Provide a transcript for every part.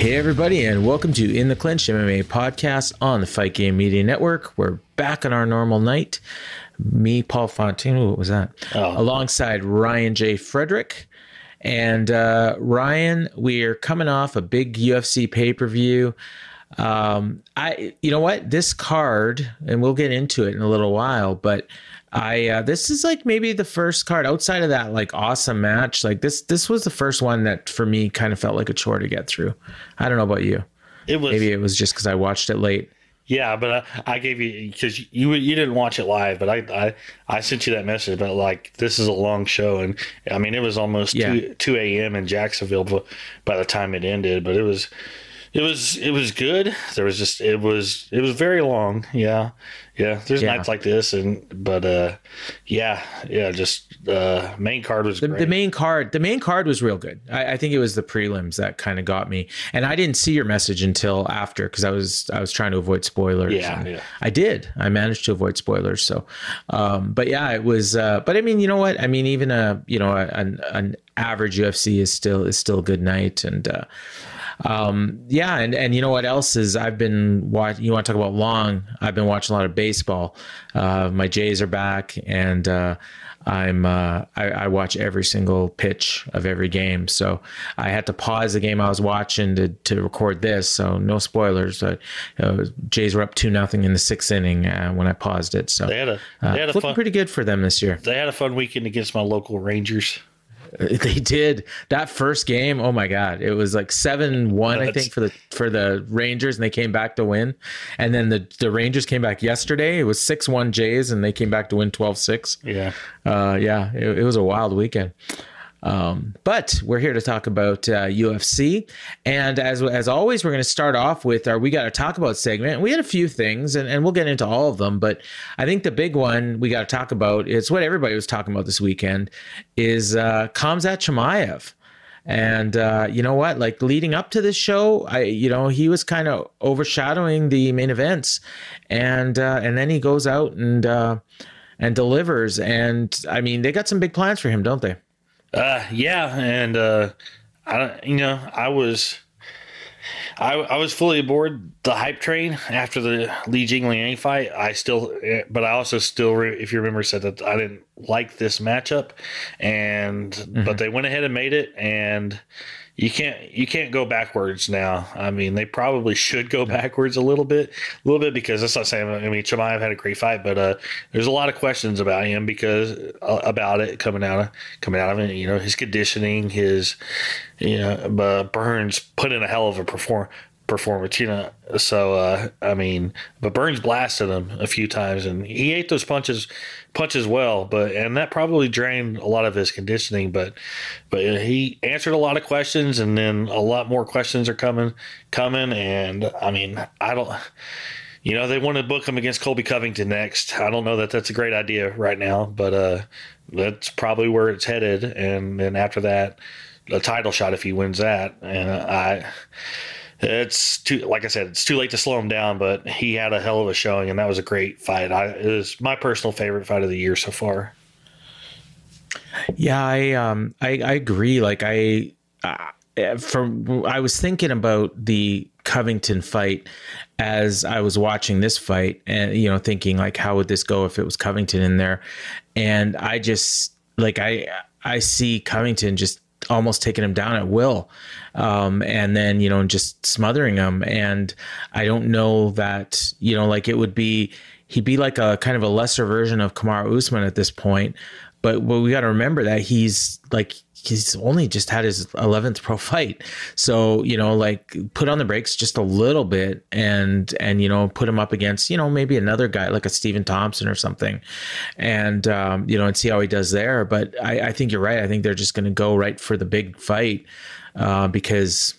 Hey, everybody, and welcome to In the Clinch MMA podcast on the Fight Game Media Network. We're back on our normal night. Me, Paul Fontaine, what was that? Oh. Alongside Ryan J. Frederick. And uh, Ryan, we're coming off a big UFC pay per view. Um, I, you know what, this card, and we'll get into it in a little while, but I, uh, this is like maybe the first card outside of that like awesome match. Like this, this was the first one that for me kind of felt like a chore to get through. I don't know about you. It was Maybe it was just because I watched it late. yeah, but I, I gave you because you you didn't watch it live, but I, I I sent you that message. But like this is a long show, and I mean it was almost Yeah. two two a.m. in Jacksonville by the time it ended. But it was it was it was good. There was just it was it was very long. Yeah, yeah. There's Yeah. nights like this, and but uh, yeah, yeah. Just uh, main card was The, great. the main card, the main card was real good. I, I think it was the prelims that kind of got me, and I didn't see your message until after because I was I was trying to avoid spoilers. Yeah, yeah. I did. I managed to avoid spoilers. So, um, but yeah, it was. Uh, but I mean, you know what? I mean, even a you know a, an an average UFC is still is still a good night, and uh, um, yeah, and and you know what else is I've been watching. You want to talk about long? I've been watching a lot of baseball. Uh, my Jays are back, and uh, I'm uh, I, I watch every single pitch of every game. So I had to pause the game I was watching to to record this. So no spoilers. But uh, Jays were up two nothing in the sixth inning uh, when I paused it. So they had a uh, they had a looking fun pretty good for them this year. they had a fun weekend against my local Rangers. They did that first game. Oh my god, it was like seven one, I think, for the for the Rangers, and they came back to win. And then the the Rangers came back yesterday. It was six one Jays, and they came back to win 12-6. Yeah. Uh, yeah, it, it was a wild weekend. Um, but we're here to talk about uh, UFC, and as as always, we're going to start off with our "We Got to Talk About" segment. We had a few things, and, and we'll get into all of them. But I think the big one we got to talk about is what everybody was talking about this weekend is uh, Kamzat Chimaev. And uh, you know what? Like leading up to this show, I you know he was kind of overshadowing the main events, and uh, and then he goes out and uh, and delivers. And I mean, they got some big plans for him, don't they? Uh, yeah, and uh, I you know, I was, I, I was fully aboard the hype train after the Li Jingliang fight. I still, eh, but I also still, if you remember, said that I didn't like this matchup, and but they went ahead and made it, and you can't you can't go backwards now. I mean, they probably should go backwards a little bit, a little bit because that's not saying. I mean, Chimaev had a great fight, but uh, there's a lot of questions about him because uh, about it coming out of coming out of it. You know, his conditioning, his you know, but Burns put in a hell of a perform performance. You know, so uh, I mean, but Burns blasted him a few times, and he ate those punches punches well. But and that probably drained a lot of his conditioning. But but he answered a lot of questions, and then a lot more questions are coming coming. And I mean, I don't. You know, they want to book him against Colby Covington next. I don't know that that's a great idea right now, but uh, that's probably where it's headed. And then after that, a title shot if he wins that. And I, it's too, like I said, it's too late to slow him down. But he had a hell of a showing, and that was a great fight. I, it was my personal favorite fight of the year so far. Yeah, I um I, I agree. Like I uh, from I was thinking about the Covington fight as I was watching this fight and you know thinking like how would this go if it was Covington in there and I just like I I see Covington just almost taking him down at will um and then you know just smothering him. And I don't know that you know like it would be he'd be like a kind of a lesser version of Kamaru Usman at this point but well, we got to remember that he's like he's only just had his 11th pro fight. So you know like put on the brakes just a little bit and and you know put him up against you know maybe another guy like a Stephen Thompson or something. And um, you know and see how he does there. But I, I think you're right. I think they're just going to go right for the big fight uh, because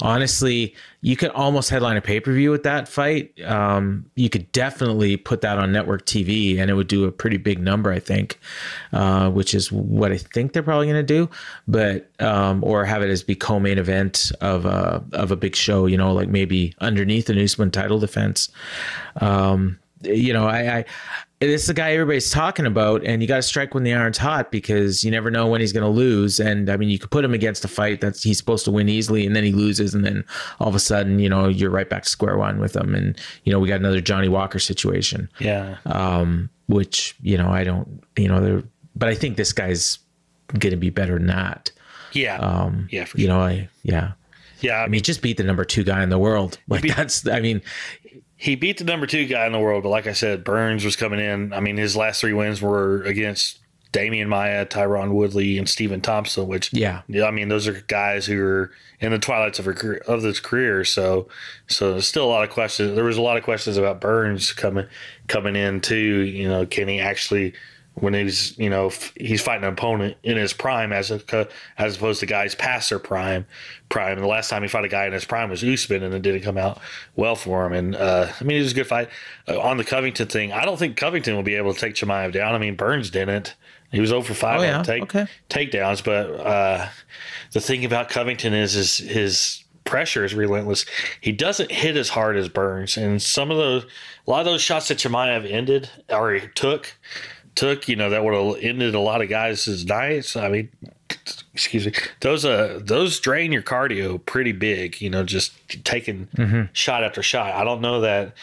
honestly, you could almost headline a pay per view with that fight. Um, you could definitely put that on network TV, and it would do a pretty big number, I think, uh, which is what I think they're probably going to do. But um, or have it as be co-main event of a of a big show, you know, like maybe underneath the Usman title defense. Um, you know, I, I this is the guy everybody's talking about, and you got to strike when the iron's hot because you never know when he's going to lose. And I mean, you could put him against a fight that he's supposed to win easily, and then he loses, and then all of a sudden, you know, you're right back to square one with him. And you know, we got another Johnny Walker situation. Yeah. Um, which you know, I don't, you know, there, but I think this guy's going to be better than that. Yeah. Um, yeah. You sure. know, I yeah. yeah. I mean, just beat the number two guy in the world. Like beat- that's, I mean, he beat the number two guy in the world, but like I said, Burns was coming in. I mean, his last three wins were against Demian Maia, Tyron Woodley, and Stephen Thompson, which yeah, Yeah, I mean, those are guys who are in the twilights of her, of this career. So, so there's still a lot of questions. There was a lot of questions about Burns coming coming in too. You know, can he actually when he's you know f- he's fighting an opponent in his prime as a as opposed to guys past their prime prime. And the last time he fought a guy in his prime was Usman, and it didn't come out well for him. And uh, I mean, it was a good fight. Uh, on the Covington thing, I don't think Covington will be able to take Chimaev down. I mean, Burns didn't. He was over five Oh, yeah? take Okay. takedowns, but uh, the thing about Covington is is his pressure is relentless. He doesn't hit as hard as Burns, and some of those, a lot of those shots that Chimaev ended or took, took you know that would have ended a lot of guys' nights. I mean, excuse me, those uh those drain your cardio pretty big. You know, just taking shot after shot. I don't know that.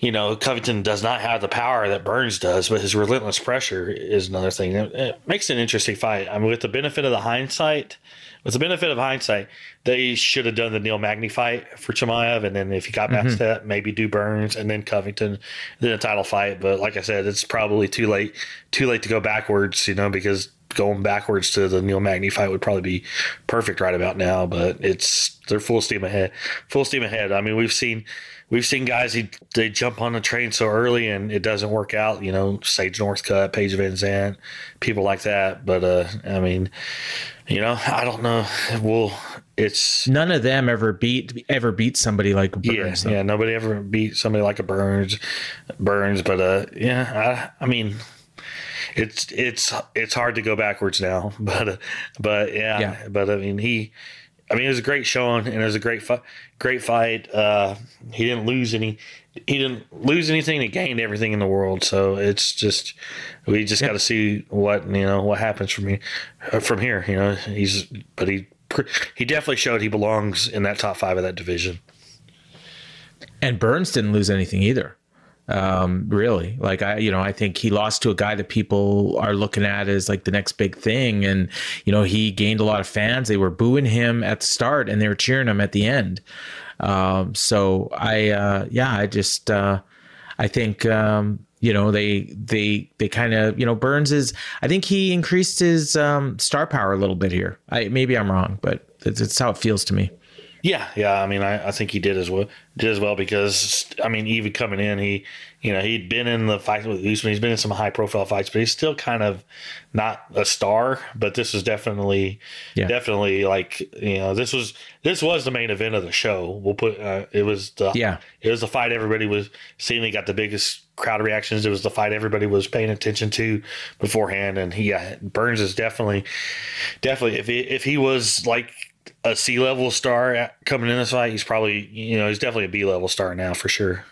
You know, Covington does not have the power that Burns does, but his relentless pressure is another thing. It, it makes an interesting fight. I mean, with the benefit of the hindsight, with the benefit of hindsight, they should have done the Neil Magny fight for Chimaev, and then if he got past mm-hmm. that, maybe do Burns and then Covington, then a title fight. But like I said, it's probably too late, too late to go backwards. You know, because going backwards to the Neil Magny fight would probably be perfect right about now. But it's they're full steam ahead, full steam ahead. I mean, we've seen. We've seen guys he, they jump on the train so early and it doesn't work out. You know, Sage Northcutt, Paige VanZant, people like that. But uh, I mean, you know, I don't know. Well, it's none of them ever beat ever beat somebody like Burns. yeah, though. yeah. Nobody ever beat somebody like a Burns, Burns. But uh, yeah, I, I mean, it's it's it's hard to go backwards now. But uh, but yeah, Yeah. but I mean he. I mean, it was a great showing, and it was a great fight. Great fight. Uh, he didn't lose any. He didn't lose anything. He gained everything in the world. So it's just we just got to see what you know what happens from here. uh, From here, you know, he's but he he definitely showed he belongs in that top five of that division. And Burns didn't lose anything either. Um, really, like I, you know, I think he lost to a guy that people are looking at as like the next big thing, and you know, he gained a lot of fans. They were booing him at the start, and they were cheering him at the end. Um, so I, uh, yeah, I just, uh, I think, um, you know, they, they, they kind of, you know, Burns is. I think he increased his um, star power a little bit here. I maybe I'm wrong, but it's, it's how it feels to me. Yeah, yeah. I mean, I, I think he did as well. Did as well because I mean, even coming in, he, you know, he'd been in the fight with Usman. He's been in some high profile fights, but he's still kind of not a star. But this was definitely, Yeah. definitely like you know, this was this was the main event of the show. We'll put uh, it was the Yeah. it was the fight everybody was seeing. He got the biggest crowd reactions. It was the fight everybody was paying attention to beforehand. And he yeah, Burns is definitely, definitely if he if he was like a C level star coming in this fight, he's probably you know he's definitely a B level star now for sure.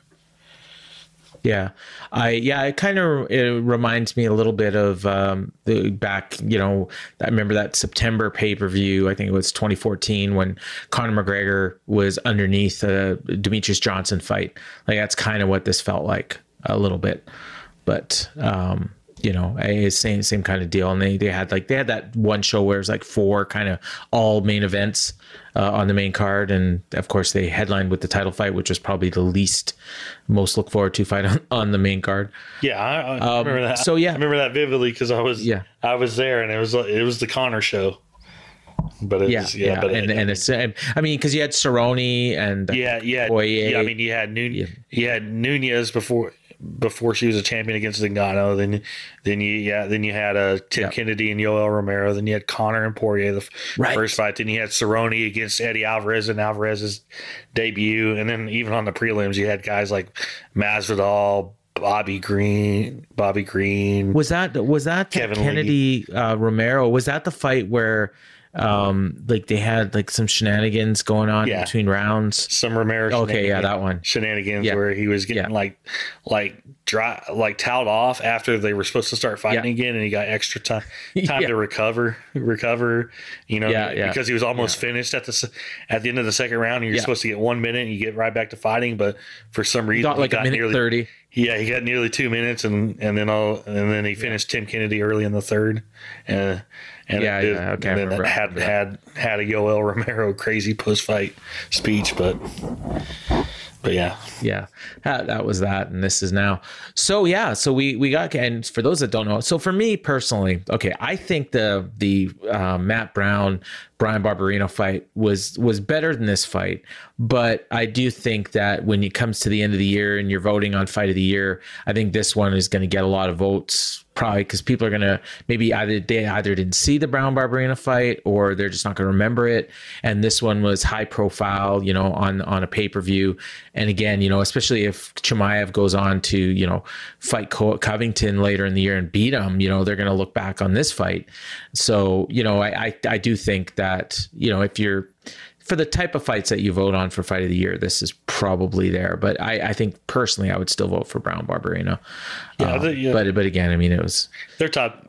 Yeah, I yeah, it kind of it reminds me a little bit of um, the back. You know, I remember that September pay per view. I think it was 2014 when Conor McGregor was underneath a Demetrious Johnson fight. Like that's kind of what this felt like a little bit. But um, you know, a same same kind of deal. And they they had like they had that one show where it was like four kind of all main events uh, on the main card, and of course they headlined with the title fight, which was probably the least most look forward to fight on, on the main card. Yeah, I, I remember that. Um, so, yeah. I remember that vividly because I was Yeah. I was there and it was it was the Conor show. But Yeah, was, yeah, but and it, and it's I mean because you had Cerrone and Yeah, yeah, Poirier. yeah. I mean, you had Nun- you had Nunes before before she was a champion against Zingano. Then then you yeah then you had uh, Tim Yeah. Kennedy and Yoel Romero. Then you had Conor and Poirier the Right. first fight. Then you had Cerrone against Eddie Alvarez and Alvarez's debut. And then even on the prelims, you had guys like Masvidal, Bobby Green, Bobby Green. was that was that Kevin Kennedy uh, Romero? Was that the fight where Um, like they had like some shenanigans going on Yeah. between rounds. Some Romero. Okay, yeah, that one. Shenanigans Yeah. where he was getting Yeah. like, like dry, like towed off after they were supposed to start fighting again, and he got extra time time to recover, recover. You know, Yeah, yeah. because he was almost finished at the at the end of the second round. And you're supposed to get one minute, and you get right back to fighting, but for some reason, Got he like a minute nearly, thirty. Yeah, he got nearly two minutes, and and then all, and then he finished Tim Kennedy early in the third, and and Yeah, it did- yeah, okay, and then remember- had had had a Yoel Romero crazy post fight speech, but but yeah, yeah that, that was that and this is now. So yeah so we we got and for those that don't know so for me personally okay i think the the uh, matt brown bryan barberena fight was was better than this fight but i do think that when it comes to the end of the year and you're voting on fight of the year i think this one is going to get a lot of votes probably because people are gonna maybe either they either didn't see the Brown Barberena fight or they're just not gonna remember it. And this one was high profile, you know, on on a pay per view. And again, you know, especially if Chimaev goes on to you know fight Co- Covington later in the year and beat him, you know, they're gonna look back on this fight. So you know, I I, I do think that you know if you're for the type of fights that you vote on for fight of the year, this is probably there. But I, I think personally, I would still vote for Brown Barberena. Yeah, Uh, the- yeah. But but again, I mean, it was they're top.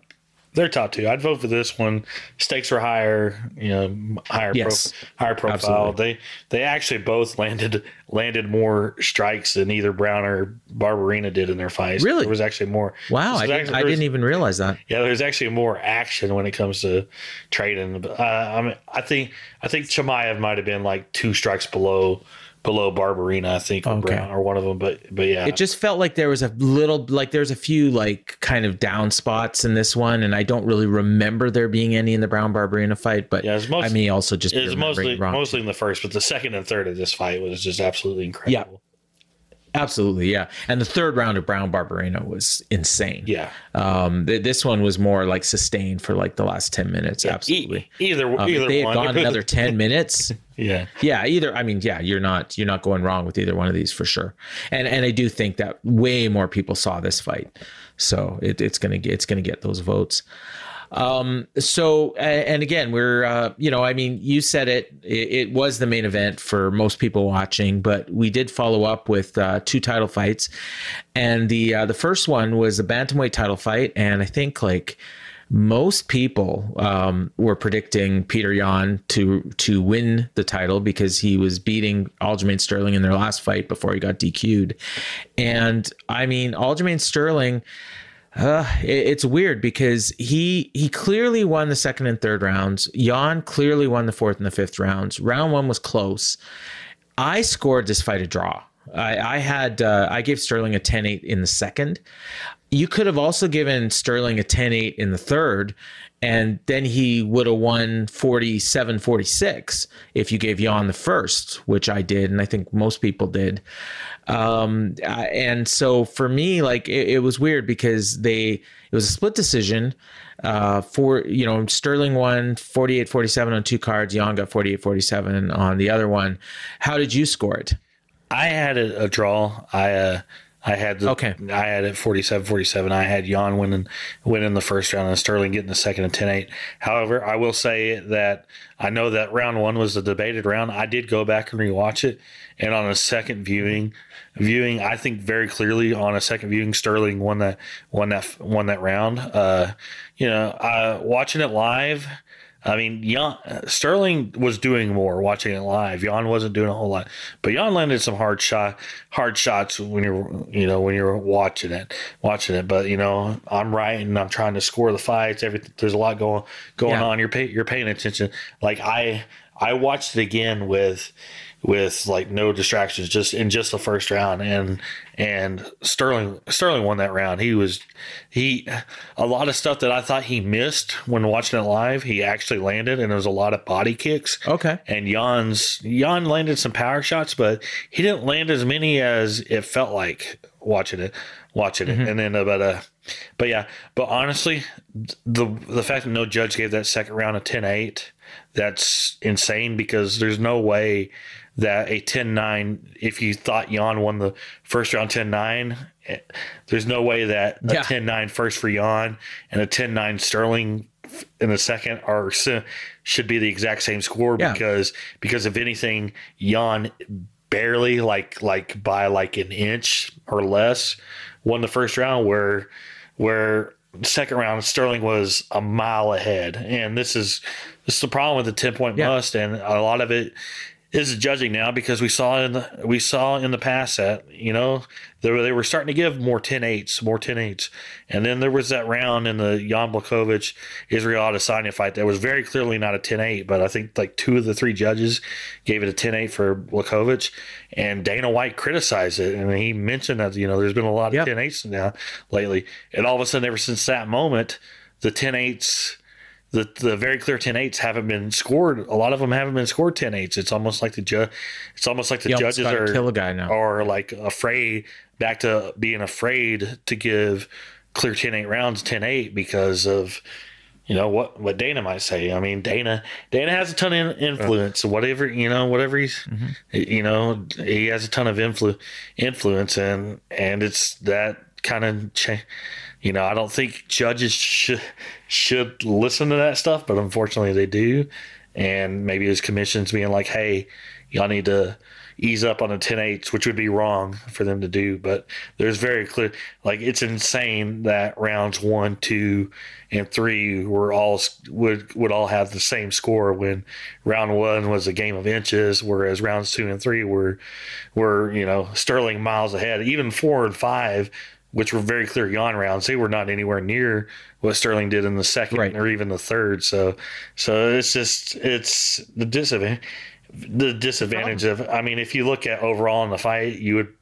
They're top two. I'd vote for this one. Stakes were higher, you know, higher Yes, pro, higher profile. absolutely. They they actually both landed landed more strikes than either Brown or Barberena did in their fights. Really? there was actually more. wow. I didn't, I didn't even realize that. Yeah, there's actually more action when it comes to trading. Uh, I mean, I think I think Chimaev might have been like two strikes below below Barberena. I think or Okay. Brown or one of them. But but yeah, It just felt like there was a little, like there's a few like kind of down spots in this one, and I don't really remember there being any in the Brown Barberena fight. But Yeah, most- I mean, also just be It was mostly wrong. mostly in the first, but the second and third of this fight was just absolutely incredible. Absolutely, yeah. And the third round of Brown Barberena was insane. Yeah, Um, th- this one was more like sustained for like the last ten minutes. Absolutely. E- either Um, either they had one. gone another 10 minutes yeah, yeah either i mean yeah you're not you're not going wrong with either one of these for sure and and i do think that way more people saw this fight so it, it's gonna get it's gonna get those votes um so and again we're uh you know i mean you said it, it was the main event for most people watching but we did follow up with uh two title fights and the uh the first one was the bantamweight title fight and i think like most people um, were predicting Petr Yan to to win the title because he was beating Aljamain Sterling in their last fight before he got DQ'd. And I mean, Aljamain Sterling, uh, it- it's weird because he he clearly won the second and third rounds. Yan clearly won the fourth and the fifth rounds. Round one was close. I scored this fight a draw. I, I had uh, I gave Sterling a 10-8 in the second. You could have also given Sterling a 10-8 in the third, and then he would have won 47-46 if you gave Yan the first, which I did, and I think most people did. Um, and so for me, like it, it was weird because they it was a split decision. Uh, for you know, Sterling won 48-47 on two cards. Yan got 48-47 on the other one. How did you score it? I had a, a draw. I uh, I had the, Okay. I had it 47-47. I had Yan winning winning the first round and Sterling getting the second and 10-8. However, I will say that I know that round one was the debated round. I did go back and rewatch it, and on a second viewing, viewing, I think very clearly on a second viewing, Sterling won that won that won that round. Uh, you know, uh, watching it live. I mean, Yan, Sterling was doing more watching it live. Yan wasn't doing a whole lot, but Yan landed some hard shot, hard shots when you're, you know, when you're watching it, watching it. But you know, I'm right, and I'm trying to score the fights. Everything, there's a lot going going Yeah. on. You're pay, you're paying attention. Like I, I watched it again with with like no distractions just in just the first round and and Sterling Sterling won that round. He was he a lot of stuff that I thought he missed when watching it live, he actually landed and there was a lot of body kicks. Okay. And Yan's Yan landed some power shots, but he didn't land as many as it felt like watching it watching it. And then about but uh but yeah, but honestly, the the fact that no judge gave that second round a 10-8, that's insane because there's no way that a 10-9 if you thought Yan won the first round 10-9 eh, there's no way that a Yeah. 10-9 first for Yan and a 10-9 Sterling in the second are should be the exact same score Yeah. because because if anything, Yan barely like like by like an inch or less won the first round where where second round Sterling was a mile ahead and this is this is the problem with the 10 point Yeah. must and a lot of it is judging now because we saw in the we saw in the past that you know they were, they were starting to give more 10 8s more 10 8s and then there was that round in the Jan Blachowicz Israel Adesanya fight that was very clearly not a 10 8 but I think like two of the three judges gave it a 10 8 for Blachowicz and Dana White criticized it and he mentioned that you know there's been a lot of Yep. 10 8s now lately and all of a sudden ever since that moment the 10 8s the the very clear 10 8s haven't been scored. A lot of them haven't been scored 10 8s. It's almost like the ju- it's almost like the judges are kill a guy now. are like afraid back to being afraid to give clear 10 8 rounds 10 8 because of you know what what Dana might say. I mean Dana Dana has a ton of influence. Whatever you know, whatever he's Mm-hmm. you know he has a ton of influ- influence and and it's that kind of cha- you know I don't think judges should should listen to that stuff, but unfortunately they do. And maybe his commission's being like, hey, y'all need to ease up on the 10 8s, which would be wrong for them to do. But there's very clear, like, it's insane that rounds one, two, and three were all would would all have the same score when round one was a game of inches, whereas rounds two and three were were you know Sterling miles ahead. Even four and five, which were very clear Yan rounds, they were not anywhere near what Sterling did in the second Right. or even the third. So so it's just it's the disadvantage the disadvantage of I mean if you look at overall in the fight you would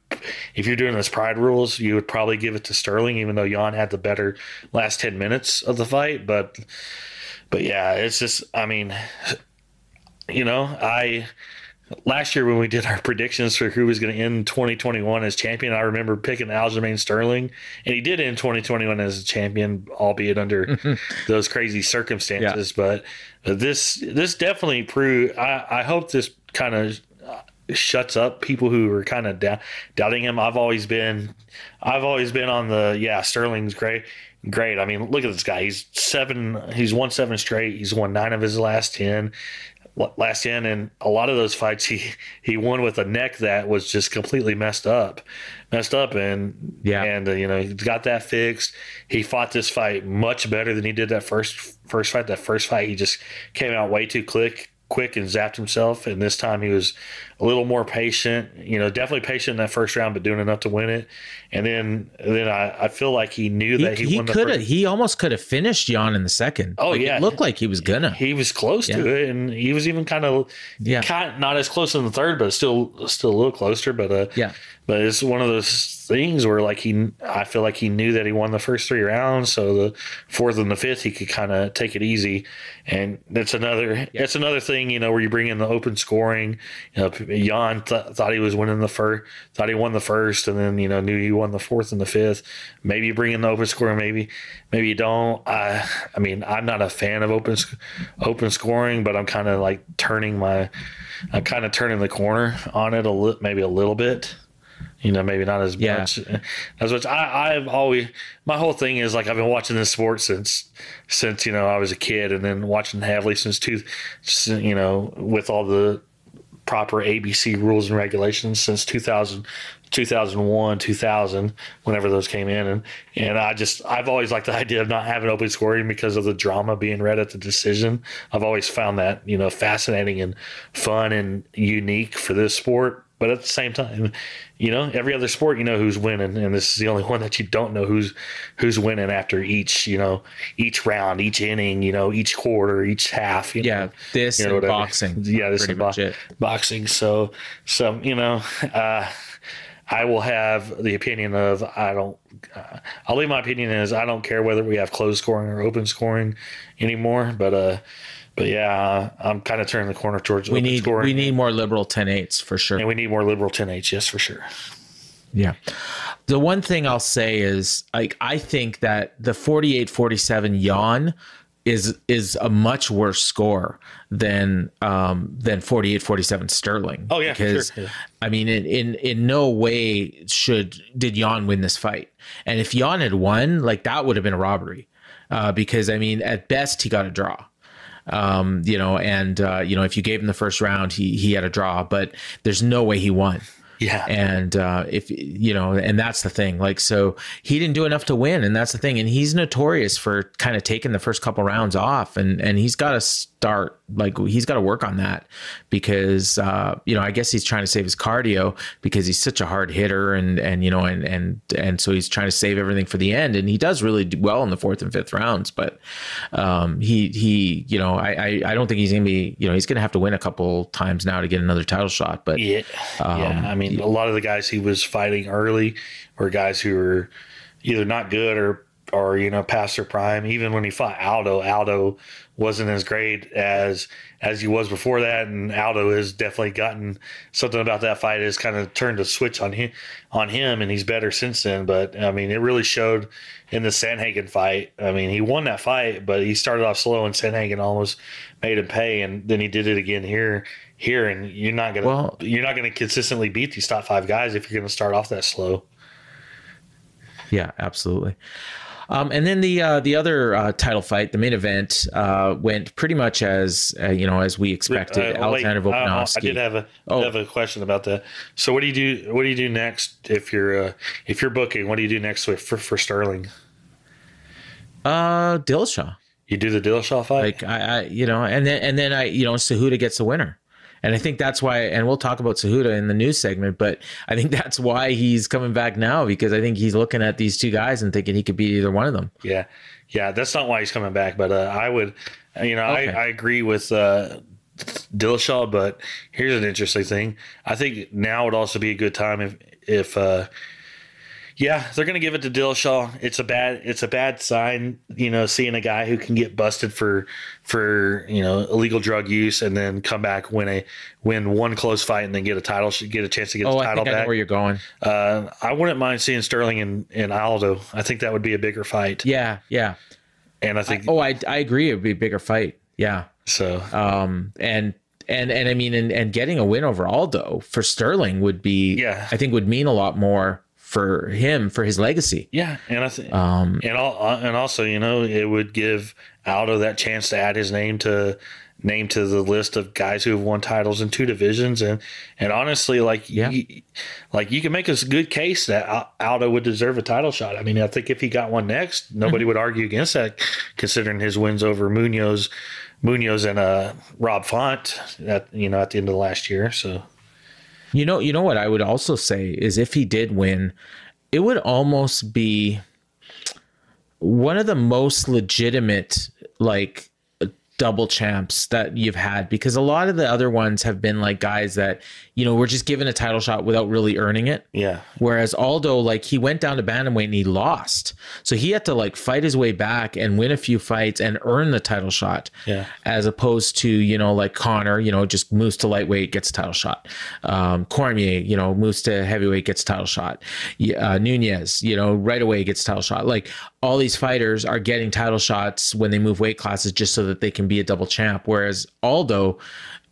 if you're doing this pride rules you would probably give it to Sterling even though Yan had the better last 10 minutes of the fight but but yeah it's just I mean you know I last year when we did our predictions for who was going to end 2021 as champion, I remember picking Aljamain Sterling, and he did end 2021 as a champion, albeit under those crazy circumstances. But uh, this this definitely proved. I, I hope this kind of uh, shuts up people who are kind of dou- doubting him. I've always been, I've always been on the yeah Sterling's great. Great. I mean, look at this guy. He's seven. He's won seven straight. He's won nine of his last ten last in and a lot of those fights he he won with a neck that was just completely messed up messed up and Yeah. and uh, you know he got that fixed he fought this fight much better than he did that first first fight that first fight he just came out way too quick quick and zapped himself and this time he was a little more patient you know definitely patient in that first round but doing enough to win it and then then i, I feel like he knew He, that he, he could have. He almost could have finished Yan in the second. Oh, Like, yeah. it looked like he was gonna. he was close to it and he was even kind of Yeah. kind not as close in the third but still still a little closer but uh Yeah. But it's one of those things where like he i feel like he knew that he won the first three rounds so the fourth and the fifth he could kind of take it easy. And that's another that's another thing you know where you bring in the open scoring. You know yan th- thought he was winning the first thought he won the first and then you know knew he won the fourth and the fifth. Maybe you bring in the open scoring maybe maybe you don't. I i mean i'm not a fan of open open scoring but i'm kind of like turning my i'm kind of turning the corner on it a little maybe a little bit you know, maybe not as Yeah. much as much. I, I've always my whole thing is like I've been watching this sport since since you know I was a kid, and then watching heavily since two, you know, with all the proper ABC rules and regulations since 2000, 2001, 2000, whenever those came in. And, and I just, I've always liked the idea of not having open scoring because of the drama being read at the decision. I've always found that, you know, fascinating and fun and unique for this sport. But at the same time, you know, every other sport, you know who's winning, and this is the only one that you don't know who's who's winning after each, you know, each round, each inning, you know, each quarter, each half. You Yeah, know, this you know, and boxing. Yeah, this is bo- boxing. So, so you know, uh, I will have the opinion of I don't. Uh, I'll leave my opinion as I don't care whether we have closed scoring or open scoring anymore. But uh, but yeah, I'm kind of turning the corner towards We need scoring. we need more liberal 10-8s for sure. and we need more liberal 10-8s, yes, for sure. Yeah. The one thing I'll say is like I think that the 48-47 Yan is is a much worse score than um than 48-47 Sterling. Oh, yeah, because sure, yeah. I mean in, in in no way should did Yan win this fight. And if Yan had won, like that would have been a robbery. uh, because I mean, at best he got a draw. Um, you know, and uh, you know, if you gave him the first round, he he had a draw, but there's no way he won. Yeah. And uh, if you know, and that's the thing. Like, so he didn't do enough to win, and that's the thing. And he's notorious for kind of taking the first couple rounds off, and and he's got to start like he's got to work on that because uh, you know I guess he's trying to save his cardio because he's such a hard hitter, and and you know, and and and so he's trying to save everything for the end, and he does really do well in the fourth and fifth rounds, but um, he he you know I, I I don't think he's gonna be you know he's gonna have to win a couple times now to get another title shot, but Yeah, yeah. I mean, a lot of the guys he was fighting early were guys who were either not good or or you know past their prime. Even when he fought Aldo, Aldo wasn't as great as as he was before that, and Aldo has definitely gotten something about that fight has kind of turned a switch on him on him, and he's better since then. But I mean, it really showed in the Sandhagen fight. I mean, he won that fight, but he started off slow, and Sandhagen almost made him pay, and then he did it again here. Here and you're not gonna Well- you're not gonna consistently beat these top five guys if you're gonna start off that slow. Yeah, absolutely. Um, and then the uh, the other uh, title fight, the main event, uh, went pretty much as uh, you know as we expected. Uh, Alexander I- I- Volkanovski. I did have a Oh. have a question about that. So what do you do? What do you do next if you're uh, if you're booking? What do you do next with for, for Sterling? uh, Dillashaw. You do the Dillashaw fight. Like I, I, you know, and then and then I, you know, Cejudo gets the winner, and I think that's why. And we'll talk about Cejudo in the news segment, but I think that's why he's coming back now because I think he's looking at these two guys and thinking he could beat either one of them. Yeah, yeah, that's not why he's coming back. But uh, I would, you know, Okay. I, I agree with uh, Dillashaw. But here's an interesting thing. I think now would also be a good time if if uh, yeah, they're gonna give it to Dillashaw. It's a bad it's a bad sign, you know, seeing a guy who can get busted for for you know illegal drug use and then come back win a win one close fight and then get a title should get a chance to get Oh, the I title think I know back. where you're going. Uh, I wouldn't mind seeing Sterling and, and Aldo. I think that would be a bigger fight. Yeah, yeah. And I think Oh, I, I agree. It would be a bigger fight. Yeah. so. Um, and and and I mean, and, and getting a win over Aldo for Sterling would be, Yeah. I think would mean a lot more for him for his legacy. Yeah, and I think, Um, and all, uh, and also, you know, it would give Aldo that chance to add his name to name to the list of guys who have won titles in two divisions, and and honestly, like Yeah. you, like you can make a good case that Al- Aldo would deserve a title shot. I mean, I think if he got one next, nobody would argue against that, considering his wins over Munhoz, Munhoz and uh, Rob Font at you know at the end of the last year. So You know, you know what I would also say is if he did win, it would almost be one of the most legitimate like double champs that you've had because a lot of the other ones have been like guys that you know were just given a title shot without really earning it yeah, Whereas Aldo, like he went down to bantamweight and he lost, so he had to like fight his way back and win a few fights and earn the title shot. Yeah. As opposed to you know like Conor, you know just moves to lightweight gets a title shot. Um, Cormier, you know moves to heavyweight gets a title shot. Uh, Nunes, you know right away gets a title shot. Like all these fighters are getting title shots when they move weight classes just so that they can be a double champ. Whereas Aldo,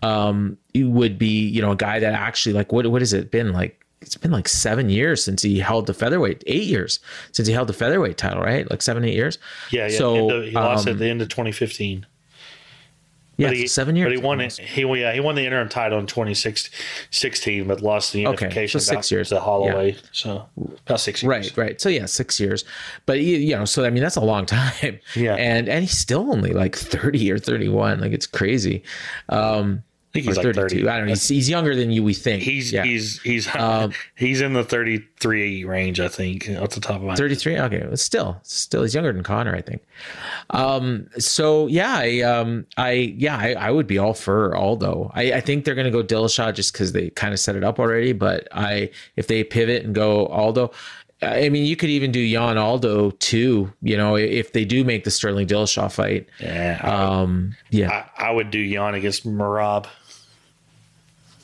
um, would be you know a guy that actually like what what has it been like? It's been like seven years since he held the featherweight. Eight years since he held the featherweight title, right? Like seven, eight years. yeah, yeah. So of- he lost um, at the end of 2015. Yeah, But he, seven years. But he won it. He yeah, he won the interim title in 2016, but lost the unification Okay, so six years. to Holloway. So about six years. Right, right. So yeah, six years. But you, you know, so I mean, that's a long time. Yeah. and and he's still only like thirty or thirty-one. Like it's crazy. Um, think he's like 32. 30. I don't know. He's, he's younger than you. We think He's yeah. he's he's Um, he's in the 33 range, I think, off the top of my head. 33 okay but still still he's younger than conor i think um so yeah i um i yeah i, I would be all for aldo i, I think they're gonna go dillashaw just because they kind of set it up already but i if they pivot and go aldo I mean, you could even do Yan Aldo too. You know, if they do make the Sterling Dillashaw fight. Yeah, Um, yeah, I, I would do Yan against Merab.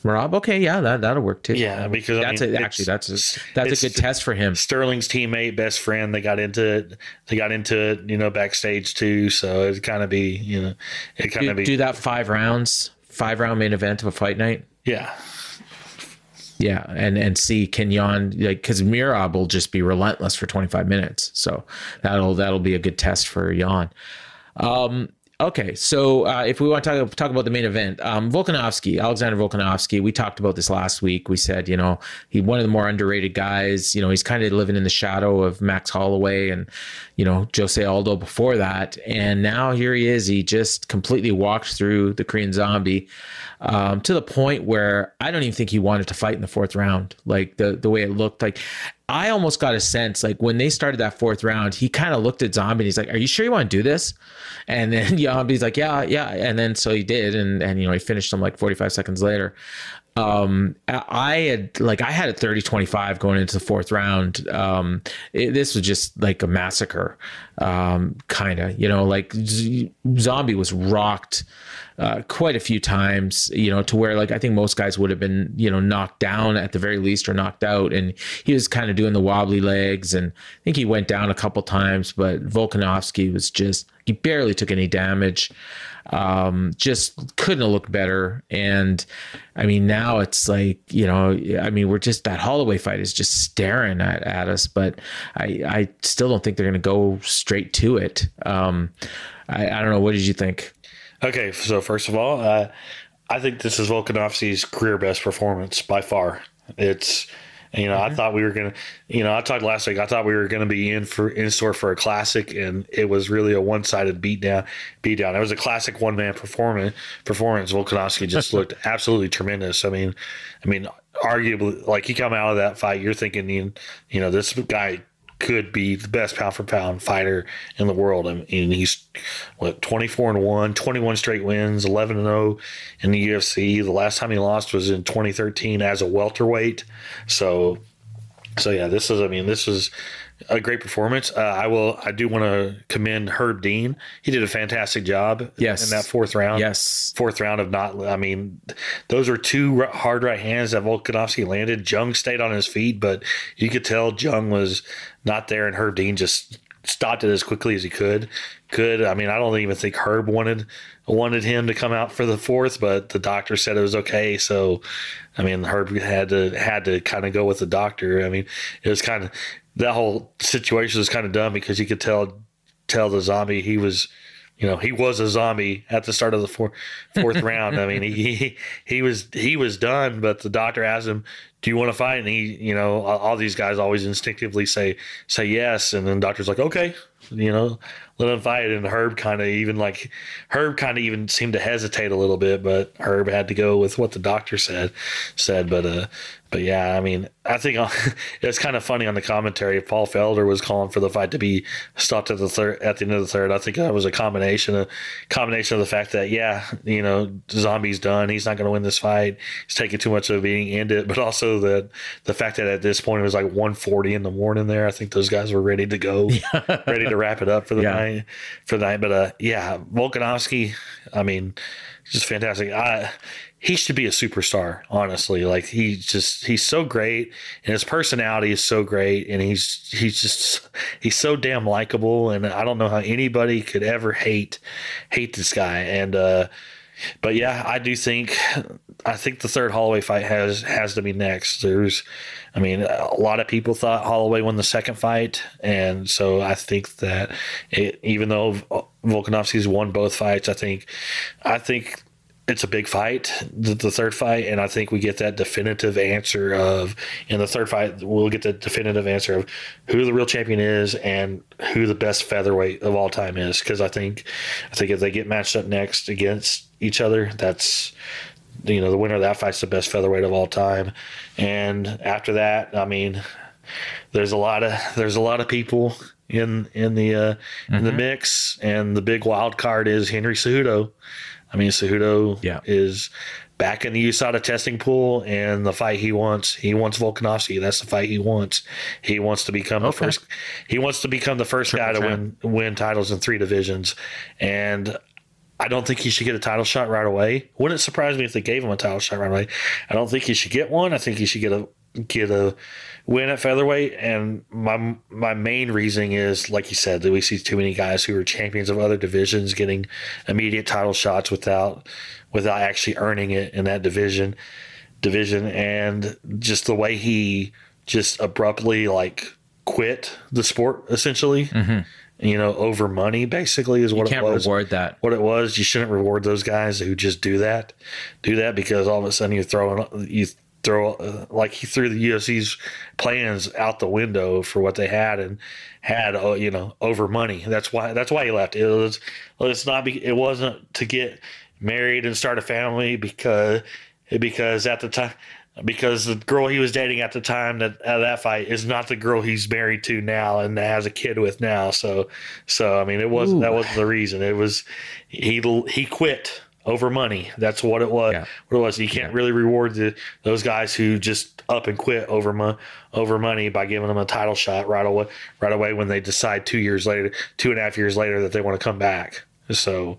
Merab. Okay, yeah, that that'll work too. Yeah, because I that's mean, a, actually that's a, that's a good test for him. Sterling's teammate, best friend. They got into it. They got into it, you know, backstage too. So it'd kind of be, you know, it kind of be, do that five rounds, five round main event of a fight night. yeah, Yeah, and and see can Yan like because Merab will just be relentless for 25 minutes, so that'll that'll be a good test for Yan. Um, Okay, so uh, if we want to talk, talk about the main event, um, Volkanovski, Alexander Volkanovski, we talked about this last week. We said, you know, he one of the more underrated guys. You know, he's kind of living in the shadow of Max Holloway and, you know, Jose Aldo before that, and now here he is. He just completely walked through the Korean Zombie um, to the point where I don't even think he wanted to fight in the fourth round. Like the the way it looked, like I almost got a sense like when they started that fourth round, he kind of looked at Zombie and he's like, "Are you sure you want to do this?" And then Zombie's like, "Yeah, yeah." And then so he did, and and you know he finished him like 45 seconds later. Um, I had like I had a 30 25 going into the fourth round. Um, it, this was just like a massacre, um, kind of, you know, like Z- Zombie was rocked uh, quite a few times, you know, to where like I think most guys would have been, you know, knocked down at the very least or knocked out. And he was kind of doing the wobbly legs. And I think he went down a couple times, but Volkanovski was just, he barely took any damage. Um, just couldn't have looked better. And I mean, now it's like, you know, I mean, we're just, that Holloway fight is just staring at, at us, but I, I still don't think they're going to go straight to it. Um, I, I don't know. What did you think? Okay, so first of all, uh, I think this is Volkanovski's career best performance by far. It's you know, mm-hmm. I thought we were gonna, you know, I talked last week. I thought we were gonna be in for in store for a classic, and it was really a one sided beat down. Beat down. It was a classic one man performance. Performance. Volkanovski just looked absolutely tremendous. I mean, I mean, arguably, like he come out of that fight, you're thinking, you know, this guy could be the best pound for pound fighter in the world. And, mean, he's what 24 and 1, 21 straight wins, 11 and 0 in the UFC. The last time he lost was in 2013 as a welterweight. So so yeah, this is I mean, this is a great performance. Uh, I will. I do want to commend Herb Dean. He did a fantastic job. Yes. in that fourth round. Yes, fourth round of not. I mean, those were two hard right hands that Volkanovski landed. Jung stayed on his feet, but you could tell Jung was not there, and Herb Dean just stopped it as quickly as he could. Could I mean? I don't even think Herb wanted wanted him to come out for the fourth, but the doctor said it was okay. So, I mean, Herb had to had to kind of go with the doctor. I mean, it was kind of that whole situation was kind of dumb because you could tell tell the zombie he was you know he was a zombie at the start of the four, fourth round. I mean he he he was he was done but the doctor asked him do you want to fight? And he you know all these guys always instinctively say say yes. And then the doctor's like okay you know let him fight and herb kind of even like herb kind of even seemed to hesitate a little bit but herb had to go with what the doctor said said but uh but yeah, I mean, I think it's kind of funny on the commentary. Paul Felder was calling for the fight to be stopped at the third, at the end of the third. I think that was a combination of combination of the fact that yeah, you know, Zombie's done. He's not going to win this fight. He's taking too much of a beating, end it. But also the the fact that at this point it was like 1:40 in the morning. There, I think those guys were ready to go, ready to wrap it up for the yeah. night. For the night, but uh, yeah, Volkanovski. I mean, just fantastic. I he should be a superstar, honestly. Like he's just he's so great and his personality is so great and he's he's just he's so damn likable and I don't know how anybody could ever hate hate this guy. And uh but yeah, I do think I think the third Holloway fight has has to be next. There's I mean, a lot of people thought Holloway won the second fight, and so I think that it, even though Volkanovski's won both fights, I think I think it's a big fight, the, the, third fight, and I think we get that definitive answer of in the third fight we'll get the definitive answer of who the real champion is and who the best featherweight of all time is. Because I think I think if they get matched up next against each other, that's you know the winner of that fight's the best featherweight of all time. And after that, I mean, there's a lot of there's a lot of people in in the uh, mm-hmm. in the mm-hmm. mix, and the big wild card is Henry Cejudo. I mean, Cejudo yeah. is back in the USADA testing pool, and the fight he wants, he wants Volkanovski. That's the fight he wants. He wants to become okay. the first. He wants to become the first Triple guy to win win titles in three divisions, and I don't think he should get a title shot right away. Wouldn't surprise me if they gave him a title shot right away. I don't think he should get one. I think he should get a get a win at featherweight. And my my main reasoning is, like you said, that we see too many guys who are champions of other divisions getting immediate title shots without without actually earning it in that division. division, and just the way he just abruptly like quit the sport essentially. You know, over money basically is what Mm-hmm. Can't it was. reward that. What it was, you shouldn't reward those guys who just do that, do that because all of a sudden you're throwing you throw uh, like he threw the UFC's plans out the window for what they had and had uh, you know over money. That's why that's why he left. It was it's not be, it wasn't to get married and start a family because because at the time because the girl he was dating at the time that at that fight is not the girl he's married to now and has a kid with now. So so I mean it wasn't that wasn't the reason. It was he he quit over money. That's what it was. Yeah. What it was. You can't really reward the, those guys who just up and quit over mo- over money by giving them a title shot right away. Right away when they decide two years later, two and a half years later that they want to come back. So,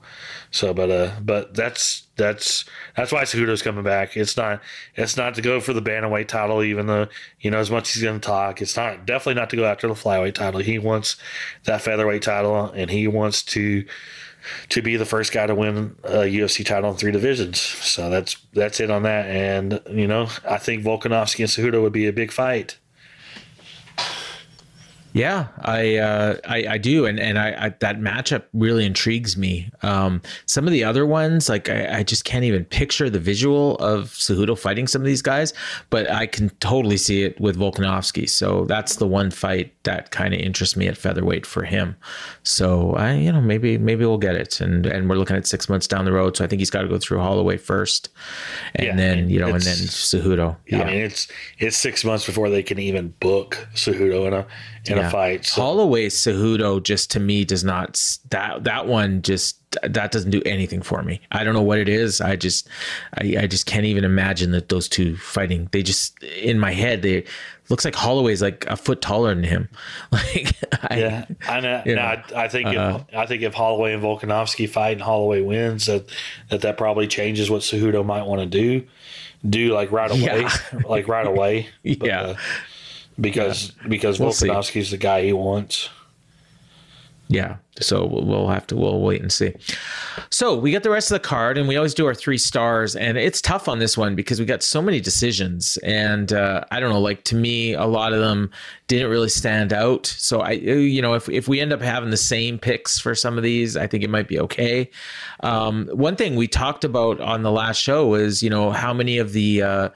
so but uh, but that's that's that's why Cejudo's coming back. It's not it's not to go for the bantamweight title, even though you know as much as he's going to talk. It's not definitely not to go after the flyweight title. He wants that featherweight title, and he wants to to be the first guy to win a UFC title in three divisions. So that's that's it on that. And you know, I think Volkanovski and Cejudo would be a big fight. Yeah, I, uh, I I do, and and I, I that matchup really intrigues me. Um, some of the other ones, like I, I just can't even picture the visual of Cejudo fighting some of these guys, but I can totally see it with Volkanovski. So that's the one fight that kind of interests me at featherweight for him. So I, you know, maybe maybe we'll get it, and and we're looking at six months down the road. So I think he's got to go through Holloway first, and Yeah, then you know, and then Cejudo. I mean, it's it's six months before they can even book Cejudo in a in Yeah. a fight. So, Holloway Cejudo just to me does not that that one just that doesn't do anything for me. I don't know what it is. I just I, I just can't even imagine that those two fighting. They just in my head they looks like Holloway's like a foot taller than him. Like I, yeah, I know. you no, know, I, I think uh, if I think if Holloway and Volkanovski fight and Holloway wins, that that that probably changes what Cejudo might want to do, do like right away, Yeah. like right away. But, Yeah. uh, because because We'll. Volkanovski's the guy he wants. yeah. So we'll, we'll have to we'll wait and see. So we got the rest of the card, and we always do our three stars, and it's tough on this one because we got so many decisions, and uh, I don't know. Like to me, a lot of them didn't really stand out. So I, you know, if if we end up having the same picks for some of these, I think it might be okay. Um, one thing we talked about on the last show is you know how many of the uh,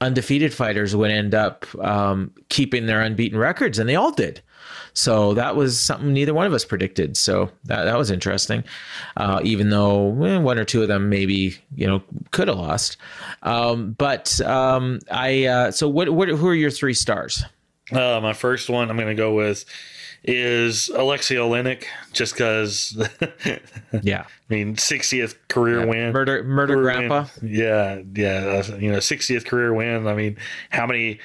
undefeated fighters would end up um, keeping their unbeaten records, and they all did. So that was something neither one of us predicted. So that, that was interesting. Uh, even though eh, one or two of them maybe you know could have lost. Um, but um, I uh, so what, what who are your three stars? Uh, my first one I'm going to go with is Alexei Oleinik, just because. Yeah, I mean, 60th career win. murder murder Career grandpa. win. Yeah, yeah. You know, 60th career win. I mean, how many?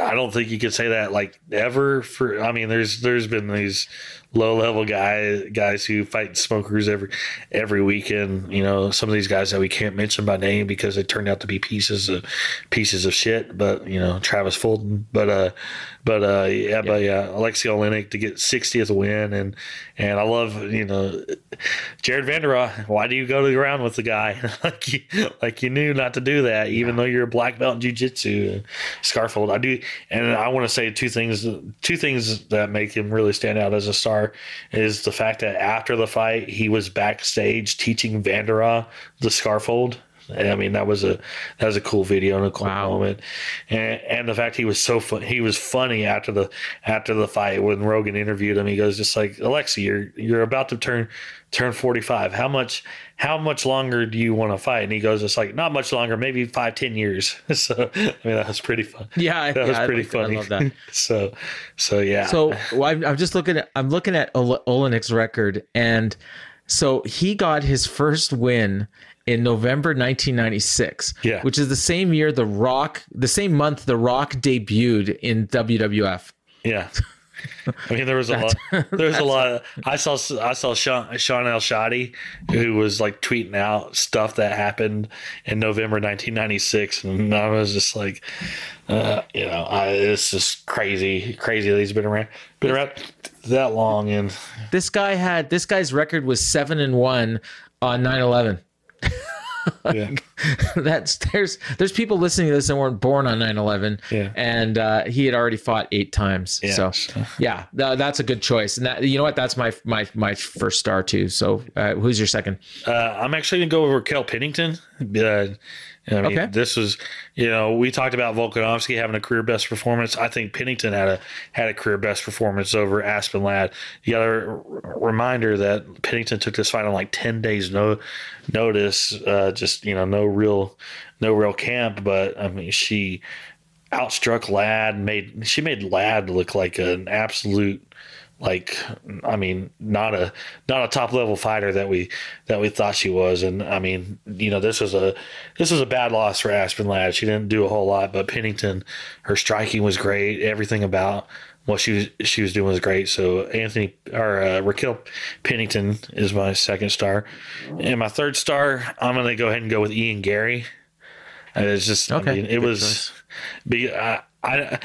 I don't think you could say that like ever. For I mean, there's there's been these low level guys guys who fight smokers every every weekend. You know, some of these guys that we can't mention by name because they turned out to be pieces of pieces of shit. But you know, Travis Fulton. But uh, but uh, yeah, but yeah, Alexei Oleinik to get 60th win and and I love you know Jared Vanderaa. Why do you go to the ground with the guy like you like you knew not to do that, even though you're a black belt in jujitsu? scarf hold, I do, and I want to say two things. Two things that make him really stand out as a star is the fact that after the fight, he was backstage teaching Vanderaa the scarf hold. I mean, that was a that was a cool video and a cool Wow. moment, and, and the fact he was so fun, he was funny after the after the fight when Rogan interviewed him. He goes just like Alexi, you're you're about to turn turn forty five. How much how much longer do you want to fight? And he goes it's like not much longer, maybe five ten years. so I mean that was pretty fun. Yeah, I- that was yeah, I pretty like that. I funny. love that. so so yeah. So well, I'm, I'm just looking at I'm looking at Oleinik's record, and so he got his first win in November 1996, Yeah. which is the same year the Rock, the same month the Rock debuted in WWF. Yeah. I mean, there was a lot. There was a lot. Of, I saw. I saw Sean, Shaun Al-Shatti, who was like tweeting out stuff that happened in November 1996, and I was just like, uh, you know, I, it's just crazy, crazy that he's been around, been around that long, and This guy had this guy's record was seven and one on 9/11. Yeah. That's there's there's people listening to this and weren't born on 9/11, Yeah. and uh, he had already fought eight times. Yeah. So yeah, tha- that's a good choice. And that you know what, that's my my my first star too. So uh, who's your second? Uh, I'm actually gonna go over Kel Pennington. I mean, Okay. this was, you know, we talked about Volkanovski having a career best performance. I think Pennington had a had a career best performance over Aspen Ladd. You got a r- reminder that Pennington took this fight on like ten days no notice. Uh, just you know, no real no real camp, but I mean, she outstruck Ladd. Made she made Ladd look like an absolute like I mean not a not a top level fighter that we that we thought she was. And I mean you know this was a this was a bad loss for Aspen Ladd. She didn't do a whole lot but Pennington her striking was great. Everything about what she was she was doing was great. So Anthony or uh, Raquel Pennington is my second star. And my third star I'm gonna go ahead and go with Ian Garry. And it's just Okay, I mean, it good was choice. be I, I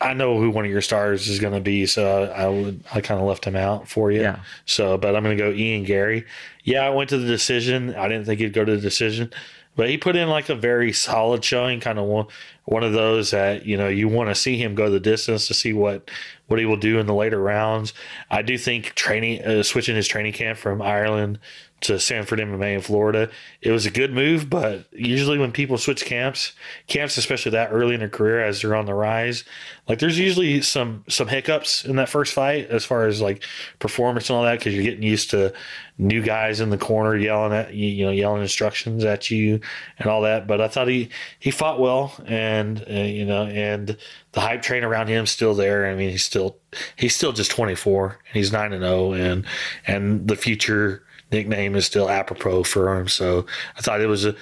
I know who one of your stars is going to be, so I, I would I kind of left him out for you. Yeah. So, but I'm going to go Ian Garry. Yeah, I went to the decision. I didn't think he'd go to the decision, but he put in like a very solid showing. Kind of one one of those that you know you want to see him go the distance to see what what he will do in the later rounds. I do think training uh, switching his training camp from Ireland to Sanford MMA in Florida. It was a good move, but usually when people switch camps, camps especially that early in their career as they're on the rise, like there's usually some some hiccups in that first fight as far as like performance and all that because you're getting used to new guys in the corner yelling at you, you know, yelling instructions at you and all that. But I thought he he fought well, and uh, you know, and the hype train around him still there. I mean, he's still he's still just 24 and he's nine and 0, and and the future nickname is still apropos for him. So I thought it was a,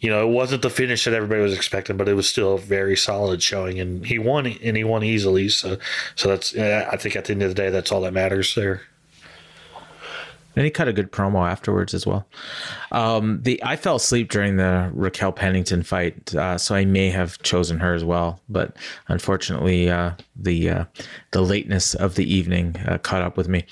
you know, it wasn't the finish that everybody was expecting, but it was still a very solid showing, and he won, and he won easily. So, so that's, I think at the end of the day, that's all that matters there. And he cut a good promo afterwards as well. Um, the I fell asleep during the Raquel Pennington fight, uh, so I may have chosen her as well. But unfortunately, uh, the uh, the lateness of the evening uh, caught up with me.